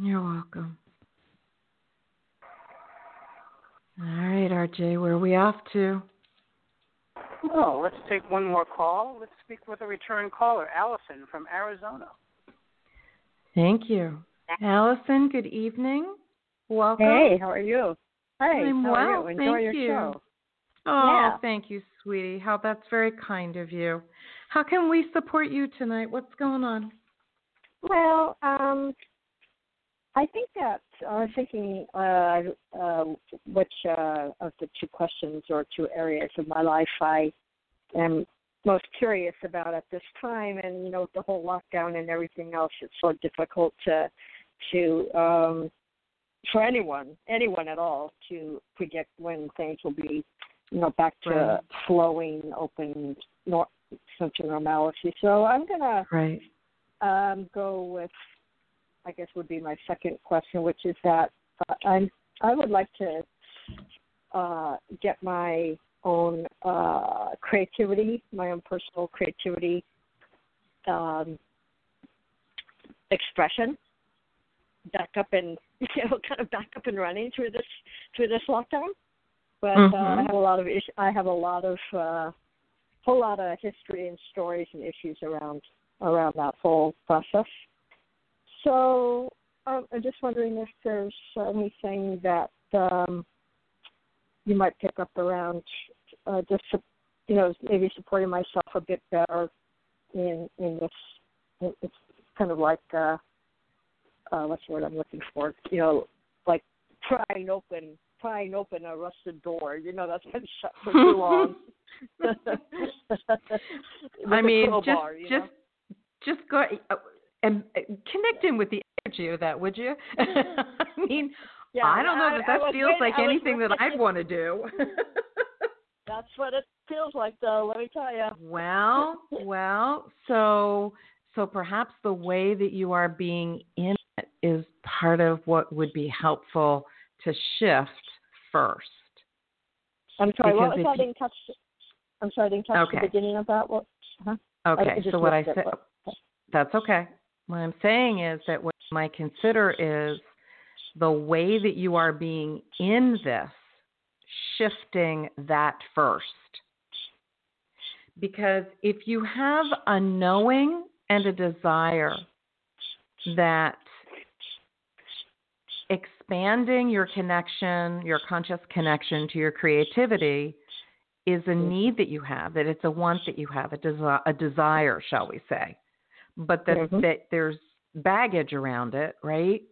You're welcome. All right, RJ, where are we off to? Oh, let's take one more call. Let's speak with a return caller, Allison from Arizona. Thank you. Allison, good evening. Welcome. Hey, how are you? Hey, I'm how well, are you? Enjoy thank your you. show. Oh, Yeah. thank you, sweetie. How that's very kind of you. How can we support you tonight? What's going on? Well, um, I think that I was thinking uh, uh, which uh, of the two questions or two areas of my life I am most curious about at this time. And you know, with the whole lockdown and everything else, it's so difficult to to um, for anyone, anyone at all, to predict when things will be, you know, back to Right. flowing, open, nor- sense of normality. So I'm gonna Right. um, go with, I guess, would be my second question, which is that uh, I'm I would like to uh, get my own uh, creativity, my own personal creativity um, expression back up and [LAUGHS] you know kind of back up and running through this through this lockdown. But uh, I Mhm. have a lot of is- I have a lot of uh, whole lot of history and stories and issues around around that whole process. So um, I'm just wondering if there's anything that um, you might pick up around uh, just you know maybe supporting myself a bit better in in this. It's kind of like uh, uh, what's the word I'm looking for? You know, like prying open prying open a rusted door. You know that's been shut for too long. [LAUGHS] [LAUGHS] I mean, just you just know? just go uh, and uh, connect in with the energy of that, would you? [LAUGHS] I mean, Yeah, I don't know that I that feels waiting- like anything that I'd want to do. [LAUGHS] [LAUGHS] That's what it feels like, though. Let me tell you. well, well, so so perhaps the way that you are being in it is part of what would be helpful to shift first. I'm sorry. Because What was? I didn't catch. I'm sorry. I didn't catch Okay. the beginning of that. What? Huh? Okay, so what I said, that's okay. What I'm saying is that what might consider is the way that you are being in this, shifting that first. Because if you have a knowing and a desire that expanding your connection, your conscious connection to your creativity is a need that you have, that it's a want that you have, a, desi- a desire, shall we say, but that, Mhm. that there's baggage around it, right?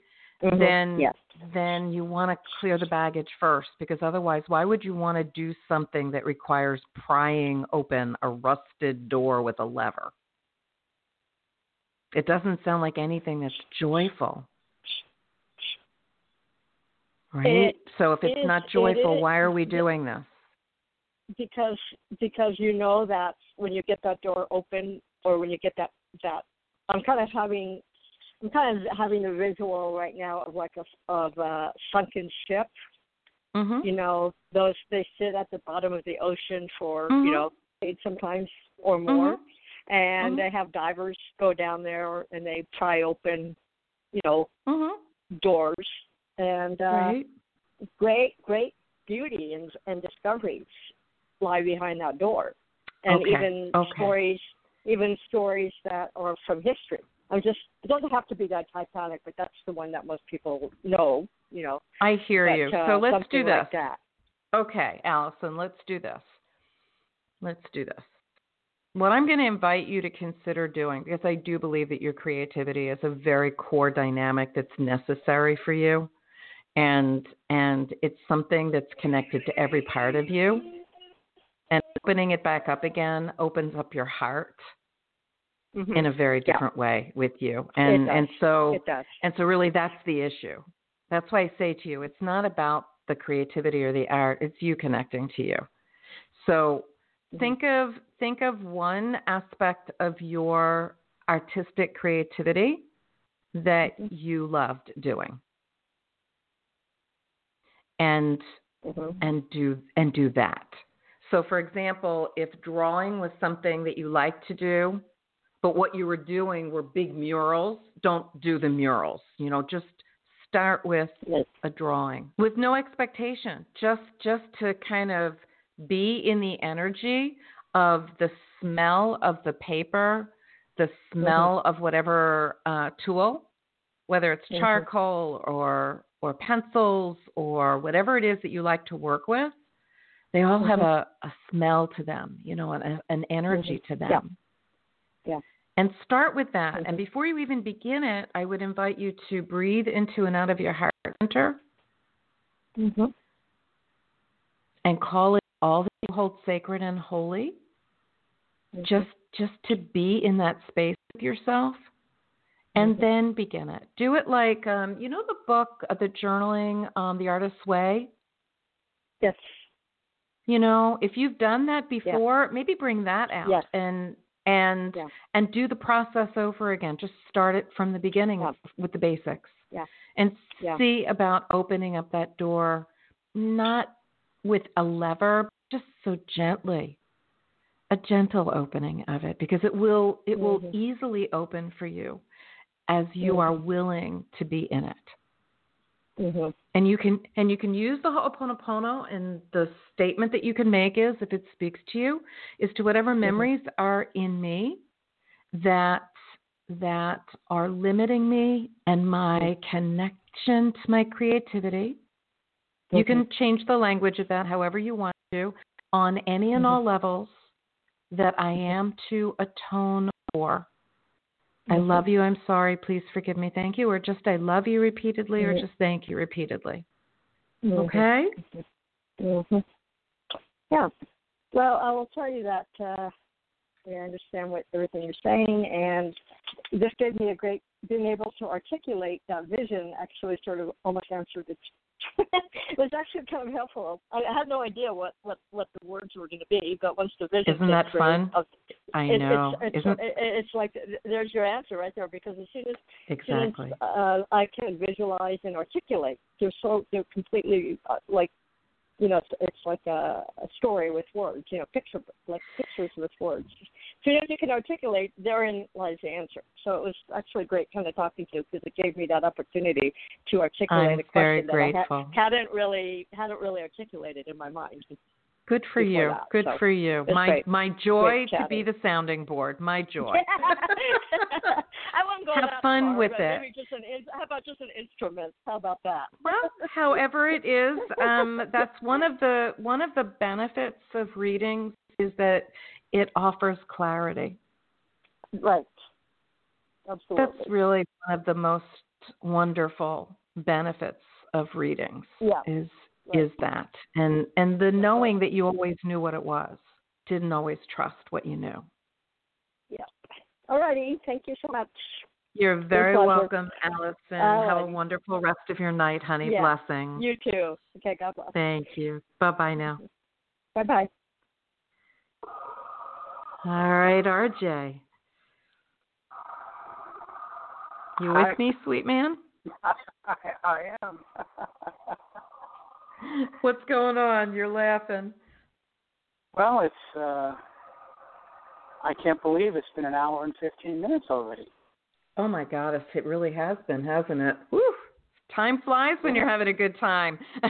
Mhm. Then yes. then you want to clear the baggage first because otherwise why would you want to do something that requires prying open a rusted door with a lever? It doesn't sound like anything that's joyful. Right? It- so if it's is- not it joyful, is- why are we doing this? because because you know that when you get that door open or when you get that that I'm kind of having I'm kind of having a visual right now of like a of a sunken ship. Mhm. You know, those they sit at the bottom of the ocean for Mhm. you know eight sometimes or more, Mhm. and Mhm. they have divers go down there and they pry open, you know, Mhm. doors and uh, Right? great great beauty and and discoveries lie behind that door and Okay, even okay. stories even stories that are from history i'm just it doesn't have to be that titanic but that's the one that most people know you know I hear but, you. uh, so let's do this. like that Okay, Allison, let's do this. Let's do this. What I'm going to invite you to consider doing, because I do believe that your creativity is a very core dynamic that's necessary for you, and and it's something that's connected to every part of you. And opening it back up again opens up your heart Mhm. in a very Yeah. different way with you. And and so it does and so, really, that's the issue. That's why I say to you, it's not about the creativity or the art; it's you connecting to you. So, Mhm. think of think of one aspect of your artistic creativity that Mhm. you loved doing, and Mhm. and do and do that. So, for example, if drawing was something that you liked to do, but what you were doing were big murals, don't do the murals. You know, just start with a drawing with no expectation, just just to kind of be in the energy of the smell of the paper, the smell of whatever uh, tool, whether it's Mhm. charcoal or or pencils or whatever it is that you like to work with. They all have Mhm. a, a smell to them, you know, an, an energy Mhm. to them. Yeah. And start with that. And Mhm. before you even begin it, I would invite you to breathe into and out of your heart center Mm-hmm. and call it all that you hold sacred and holy. mm-hmm. just just to be in that space with yourself and mm-hmm. then begin it. Do it like um, you know the book, uh, the journaling, um, The Artist's Way. Yes. You know, if you've done that before, yes. maybe bring that out yes. and and yeah. and do the process over again. Just start it from the beginning yeah. with the basics. Yeah. And yeah. see about opening up that door, not with a lever, just so gently. A gentle opening of it because it will it mm-hmm. will easily open for you as you mm-hmm. are willing to be in it. Mm-hmm. And you can and you can use the Ho'oponopono and the statement that you can make is if it speaks to you is to whatever mm-hmm. memories mm-hmm. are in me that that are limiting me and my mm-hmm. connection to my creativity. You can mm-hmm. change the language of that however you want to on any and all levels that I am to atone for I love you. I'm sorry. Please forgive me. Thank you. Or just I love you repeatedly, or just thank you repeatedly. Okay. Mm-hmm. Yeah. Well, I will tell you that uh, I understand what everything you're saying, and this gave me a great being able to articulate that vision. Actually, sort of almost answered the it was actually kind of helpful. I had no idea what what what the words were going to be, but once the vision isn't that fun? Of, I it, know. It's, it's, isn't... It, it's like there's your answer right there because as soon as, exactly soon as uh, I can visualize and articulate, they're so they're completely uh, like you know, it's, it's like a, a story with words, you know, picture like pictures with words. Soon as you can articulate, therein lies the answer. So it was actually great kind of talking to you because it gave me that opportunity to articulate I'm a question that grateful. I ha- hadn't really hadn't really articulated in my mind. Good for you. That. Good so for you. My great. my joy to be the sounding board. My [LAUGHS] joy. I wouldn't go Have fun far, with it. Maybe just an, how about just an instrument? How about that? well, however it is, um, that's one of the one of the benefits of reading is that it offers clarity. Right. Absolutely. That's really one of the most wonderful benefits of readings. Yeah. Is right. is that and and the knowing that you always knew what it was didn't always trust what you knew yeah all righty thank you so much you're very welcome allison Alrighty. have a wonderful rest of your night honey yeah. blessings you too okay god bless thank you bye bye now bye bye all right rj you with Hi. me sweet man I, I am. [LAUGHS] What's going on? You're laughing. Well, it's uh I can't believe it's been an hour and 15 minutes already. Oh my goddess, it really has been, hasn't it? Woo! Time flies when you're having a good time. [LAUGHS]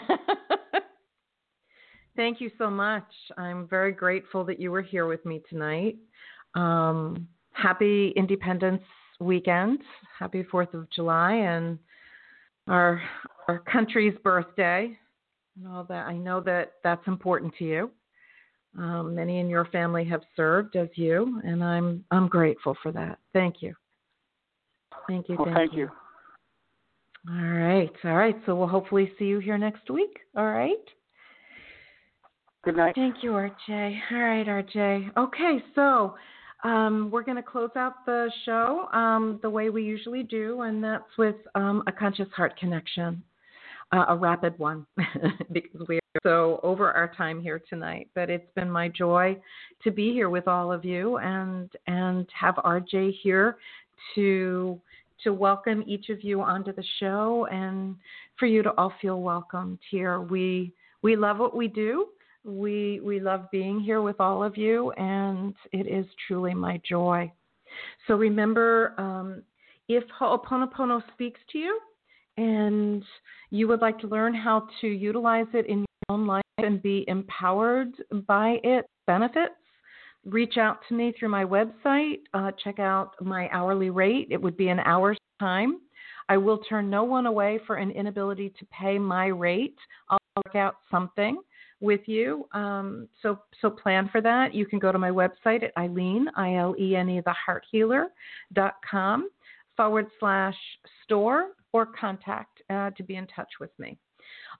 Thank you so much. I'm very grateful that you were here with me tonight. Um, happy Independence weekend. Happy 4th of July and our our country's birthday and all that. I know that that's important to you. Um, many in your family have served as you, and I'm I'm grateful for that. Thank you. Thank you. Well, thank, thank you. you. All right, all right. So we'll hopefully see you here next week. All right. Good night. Thank you, RJ. All right, RJ. Okay, so um, we're going to close out the show um, the way we usually do, and that's with um, a conscious heart connection uh, a rapid one [LAUGHS] because we are so over our time here tonight. But it's been my joy to be here with all of you and and have RJ here to to welcome each of you onto the show and for you to all feel welcomed here. We we love what we do. We we love being here with all of you, and it is truly my joy. So remember, um, if Ho'oponopono speaks to you, and you would like to learn how to utilize it in your own life and be empowered by its benefits, reach out to me through my website. Uh, check out my hourly rate. It would be an hour's time. I will turn no one away for an inability to pay my rate. I'll work out something with you. Um, so so plan for that. You can go to my website at Ilene I L E N E, the heart healer dot com forward slash store or contact uh, to be in touch with me.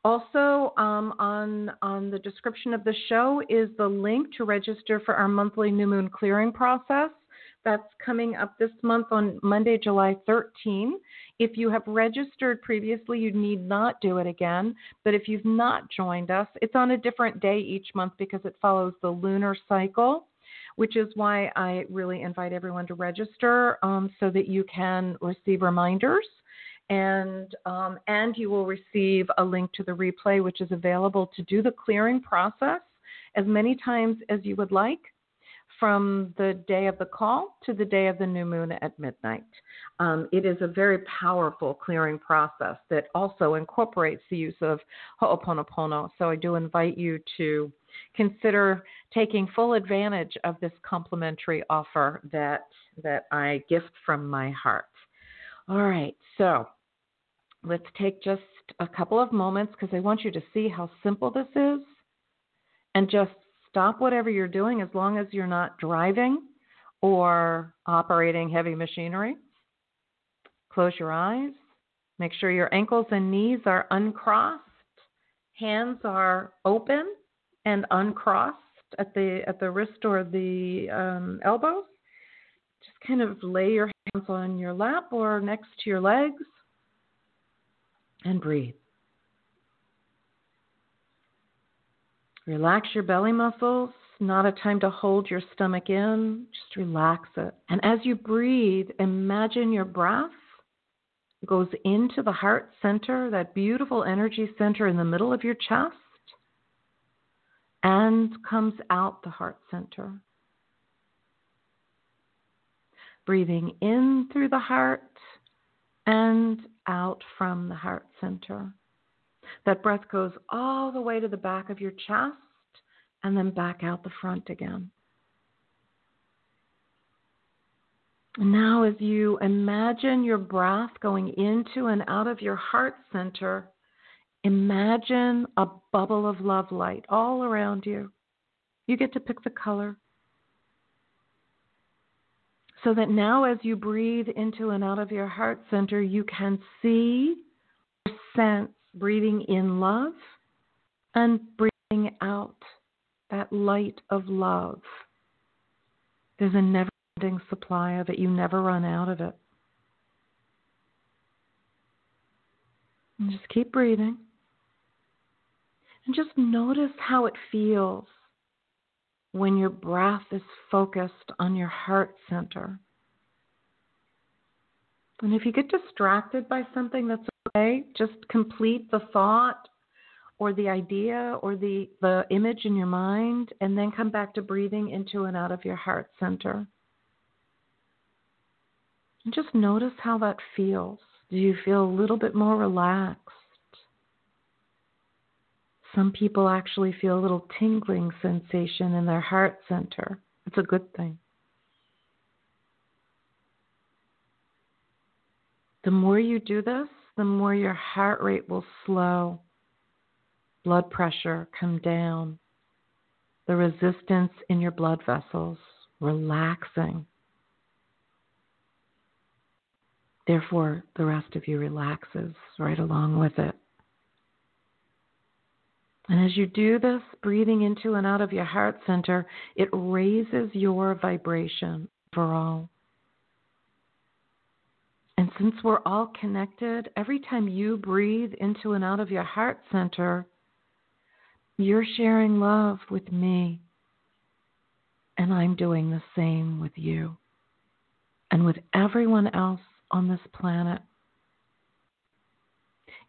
Also, um, on on the description of the show is the link to register for our monthly new moon clearing process. That's coming up this month on Monday, July 13. If you have registered previously, you need not do it again. But if you've not joined us, it's on a different day each month because it follows the lunar cycle, which is why I really invite everyone to register um, so that you can receive reminders. And um, and you will receive a link to the replay, which is available to do the clearing process as many times as you would like from the day of the call to the day of the new moon at midnight. Um, it is a very powerful clearing process that also incorporates the use of Ho'oponopono. So I do invite you to consider taking full advantage of this complimentary offer that that I gift from my heart. All right, so let's take just a couple of moments because I want you to see how simple this is and just stop whatever you're doing as long as you're not driving or operating heavy machinery. Close your eyes. Make sure your ankles and knees are uncrossed. Hands are open and uncrossed at the at the wrist or the um, elbows. Just kind of lay your hands on your lap or next to your legs and breathe. Relax your belly muscles. Not a time to hold your stomach in. Just relax it. And as you breathe, imagine your breath goes into the heart center, that beautiful energy center in the middle of your chest, and comes out the heart center. Breathing in through the heart and out from the heart center. That breath goes all the way to the back of your chest and then back out the front again. And now, as you imagine your breath going into and out of your heart center, imagine a bubble of love light all around you. You get to pick the color. So that now, as you breathe into and out of your heart center, you can see or sense breathing in love and breathing out that light of love. There's a never ending supply of it. You never run out of it. And just keep breathing. And just notice how it feels when your breath is focused on your heart center. And if you get distracted by something, that's okay. Just complete the thought or the idea or the, the image in your mind, and then come back to breathing into and out of your heart center. And just notice how that feels. Do you feel a little bit more relaxed? Some people actually feel a little tingling sensation in their heart center. It's a good thing. The more you do this, the more your heart rate will slow, blood pressure come down, the resistance in your blood vessels relaxing. Therefore, the rest of you relaxes right along with it. And as you do this, breathing into and out of your heart center, it raises your vibration overall. Since we're all connected, every time you breathe into and out of your heart center, you're sharing love with me. And I'm doing the same with you and with everyone else on this planet.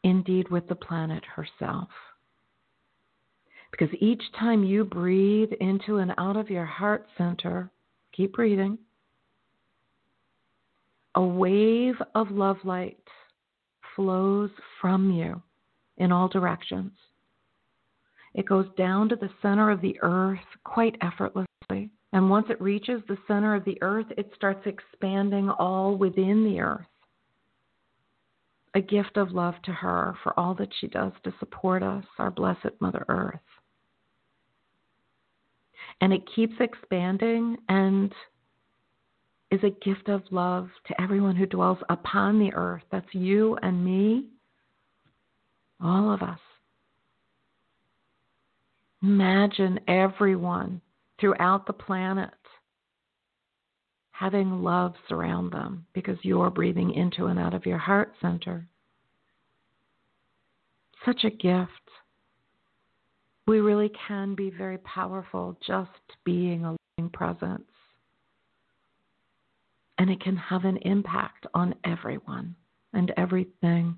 Indeed, with the planet herself. Because each time you breathe into and out of your heart center, keep breathing a wave of love light flows from you in all directions. It goes down to the center of the earth quite effortlessly. And once it reaches the center of the earth, it starts expanding all within the earth. A gift of love to her for all that she does to support us, our blessed Mother Earth. And it keeps expanding and is a gift of love to everyone who dwells upon the earth. That's you and me, all of us. Imagine everyone throughout the planet having love surround them because you're breathing into and out of your heart center. Such a gift. We really can be very powerful just being a living presence. And it can have an impact on everyone and everything.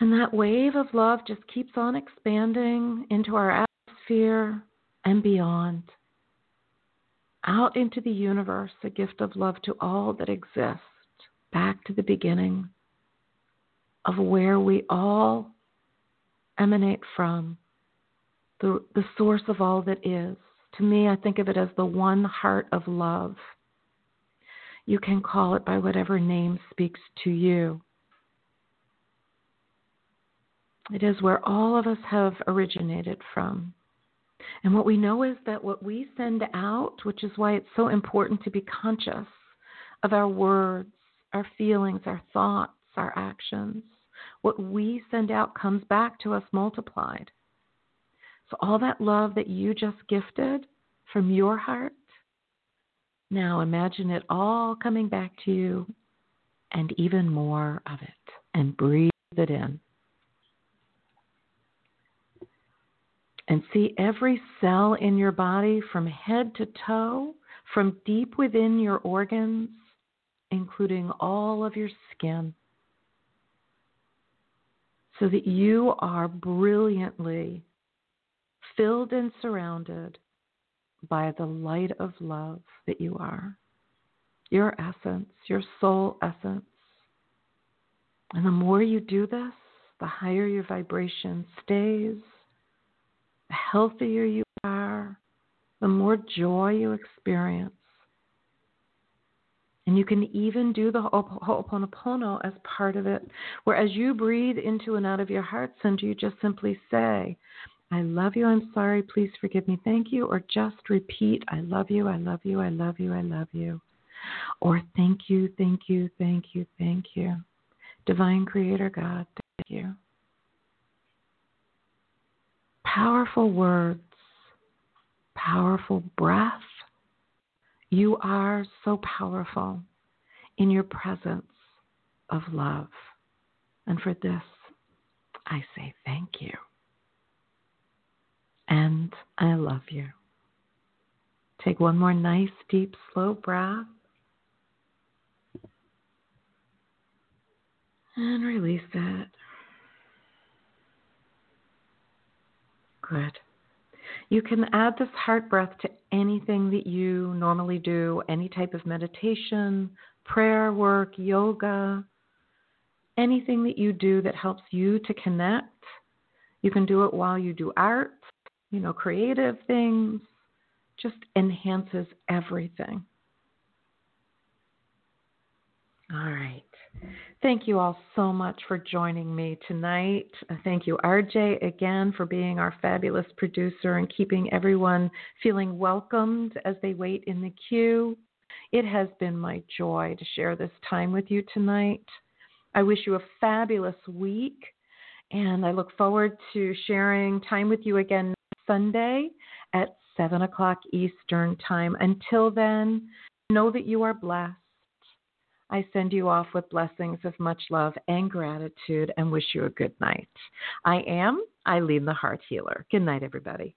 And that wave of love just keeps on expanding into our atmosphere and beyond, out into the universe, a gift of love to all that exists, back to the beginning of where we all emanate from, the, the source of all that is. To me, I think of it as the one heart of love. You can call it by whatever name speaks to you. It is where all of us have originated from. And what we know is that what we send out, which is why it's so important to be conscious of our words, our feelings, our thoughts, our actions, what we send out comes back to us multiplied. So, all that love that you just gifted from your heart, now imagine it all coming back to you and even more of it, and breathe it in. and see every cell in your body from head to toe, from deep within your organs, including all of your skin, so that you are brilliantly filled and surrounded by the light of love that you are, your essence, your soul essence. And the more you do this, the higher your vibration stays the healthier you are, the more joy you experience. And you can even do the Ho'oponopono as part of it, where as you breathe into and out of your heart center, you just simply say, I love you, I'm sorry, please forgive me, thank you, or just repeat, I love you, I love you, I love you, I love you. Or thank you, thank you, thank you, thank you. Divine Creator God, thank you. Powerful words, powerful breath. You are so powerful in your presence of love. And for this, I say thank you. And I love you. Take one more nice, deep, slow breath. And release it. Good. You can add this heart breath to anything that you normally do, any type of meditation, prayer work, yoga, anything that you do that helps you to connect. You can do it while you do art, you know, creative things, just enhances everything. All right. Thank you all so much for joining me tonight. Thank you, RJ, again for being our fabulous producer and keeping everyone feeling welcomed as they wait in the queue. It has been my joy to share this time with you tonight. I wish you a fabulous week, and I look forward to sharing time with you again Sunday at 7 o'clock Eastern Time. Until then, know that you are blessed I send you off with blessings of much love and gratitude and wish you a good night. I am Ilene the Heart Healer. Good night, everybody.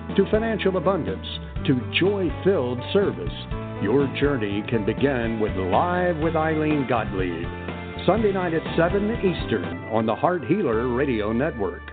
to financial abundance to joy filled service, your journey can begin with Live with Ilene Gottlieb Sunday night at 7 Eastern on the Heart Healer Radio Network.